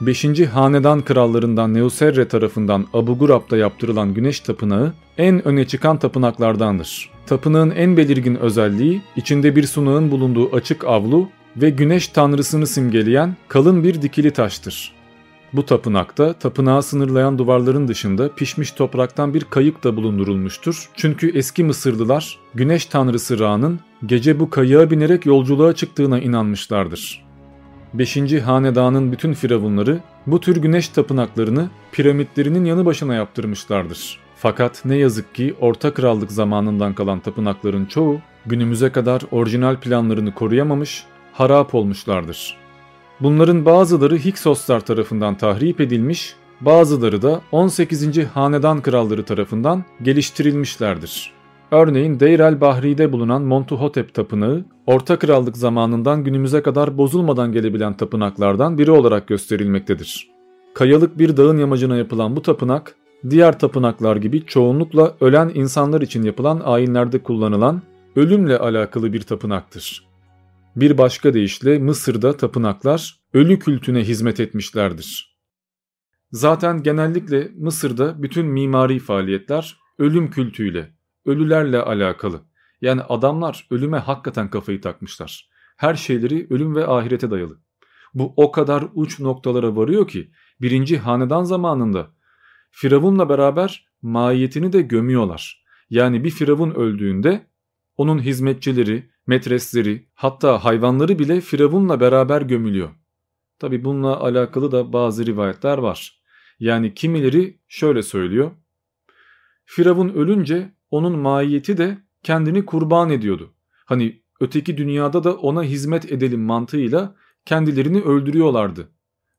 5. Hanedan krallarından Neuserre tarafından Abu Ghurab'da yaptırılan güneş tapınağı en öne çıkan tapınaklardandır. Tapınağın en belirgin özelliği içinde bir sunağın bulunduğu açık avlu ve güneş tanrısını simgeleyen kalın bir dikili taştır. Bu tapınakta tapınağı sınırlayan duvarların dışında pişmiş topraktan bir kayık da bulundurulmuştur. Çünkü eski Mısırlılar güneş tanrısı Ra'nın gece bu kayığa binerek yolculuğa çıktığına inanmışlardır. 5. Hanedanın bütün firavunları bu tür güneş tapınaklarını piramitlerinin yanı başına yaptırmışlardır. Fakat ne yazık ki Orta Krallık zamanından kalan tapınakların çoğu günümüze kadar orijinal planlarını koruyamamış, harap olmuşlardır. Bunların bazıları Hiksoslar tarafından tahrip edilmiş, bazıları da 18. Hanedan kralları tarafından geliştirilmişlerdir. Örneğin Deir el Bahri'de bulunan Montuhotep tapınağı, Orta Krallık zamanından günümüze kadar bozulmadan gelebilen tapınaklardan biri olarak gösterilmektedir. Kayalık bir dağın yamacına yapılan bu tapınak, diğer tapınaklar gibi çoğunlukla ölen insanlar için yapılan ayinlerde kullanılan ölümle alakalı bir tapınaktır. Bir başka deyişle Mısır'da tapınaklar ölü kültüne hizmet etmişlerdir. Zaten genellikle Mısır'da bütün mimari faaliyetler ölüm kültüyle, ölülerle alakalı. Yani adamlar ölüme hakikaten kafayı takmışlar. Her şeyleri ölüm ve ahirete dayalı. Bu o kadar uç noktalara varıyor ki birinci hanedan zamanında Firavun'la beraber mahiyetini de gömüyorlar. Yani bir Firavun öldüğünde onun hizmetçileri, metresleri hatta hayvanları bile Firavun'la beraber gömülüyor. Tabi bununla alakalı da bazı rivayetler var. Yani kimileri şöyle söylüyor. Firavun ölünce onun mahiyeti de kendini kurban ediyordu. Hani öteki dünyada da ona hizmet edelim mantığıyla kendilerini öldürüyorlardı.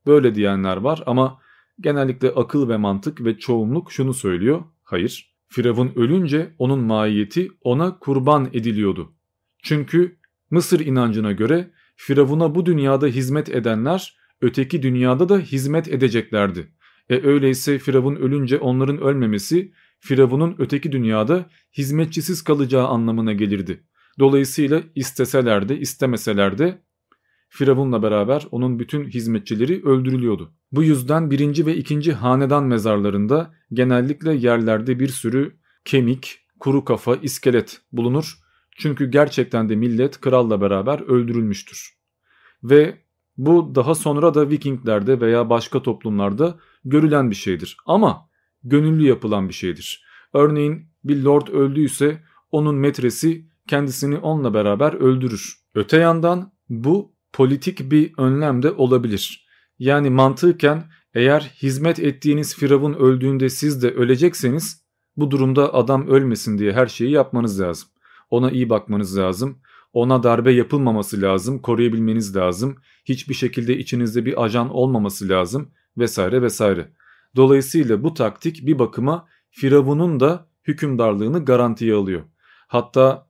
Böyle diyenler var ama genellikle akıl ve mantık ve çoğunluk şunu söylüyor. Hayır, Firavun ölünce onun mahiyeti ona kurban ediliyordu. Çünkü Mısır inancına göre Firavun'a bu dünyada hizmet edenler öteki dünyada da hizmet edeceklerdi. E öyleyse Firavun ölünce onların ölmemesi Firavun'un öteki dünyada hizmetçisiz kalacağı anlamına gelirdi. Dolayısıyla isteseler de istemeseler de Firavun'la beraber onun bütün hizmetçileri öldürülüyordu. Bu yüzden birinci ve ikinci hanedan mezarlarında genellikle yerlerde bir sürü kemik, kuru kafa, iskelet bulunur. Çünkü gerçekten de millet kralla beraber öldürülmüştür. Ve bu daha sonra da Vikinglerde veya başka toplumlarda görülen bir şeydir. Ama gönüllü yapılan bir şeydir. Örneğin bir lord öldüyse onun metresi kendisini onunla beraber öldürür. Öte yandan bu politik bir önlem de olabilir. Yani mantıken eğer hizmet ettiğiniz firavun öldüğünde siz de ölecekseniz bu durumda adam ölmesin diye her şeyi yapmanız lazım. Ona iyi bakmanız lazım. Ona darbe yapılmaması lazım, koruyabilmeniz lazım. Hiçbir şekilde içinizde bir ajan olmaması lazım vesaire vesaire. Dolayısıyla bu taktik bir bakıma Firavun'un da hükümdarlığını garantiye alıyor. Hatta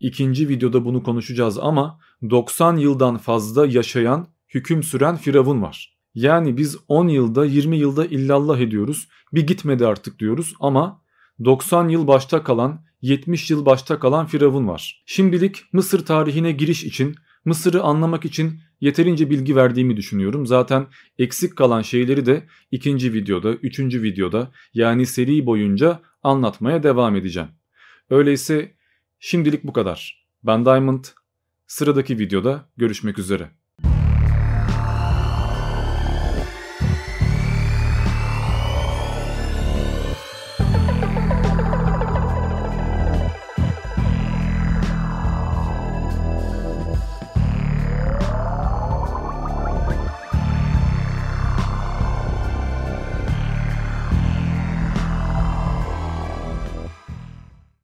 ikinci videoda bunu konuşacağız ama 90 yıldan fazla yaşayan, hüküm süren Firavun var. Yani biz 10 yılda 20 yılda illallah ediyoruz. Bir gitmedi artık diyoruz ama 90 yıl başta kalan 70 yıl başta kalan Firavun var. Şimdilik Mısır tarihine giriş için Mısır'ı anlamak için yeterince bilgi verdiğimi düşünüyorum. Zaten eksik kalan şeyleri de ikinci videoda, üçüncü videoda yani seri boyunca anlatmaya devam edeceğim. Öyleyse şimdilik bu kadar. Ben Diamond. Sıradaki videoda görüşmek üzere.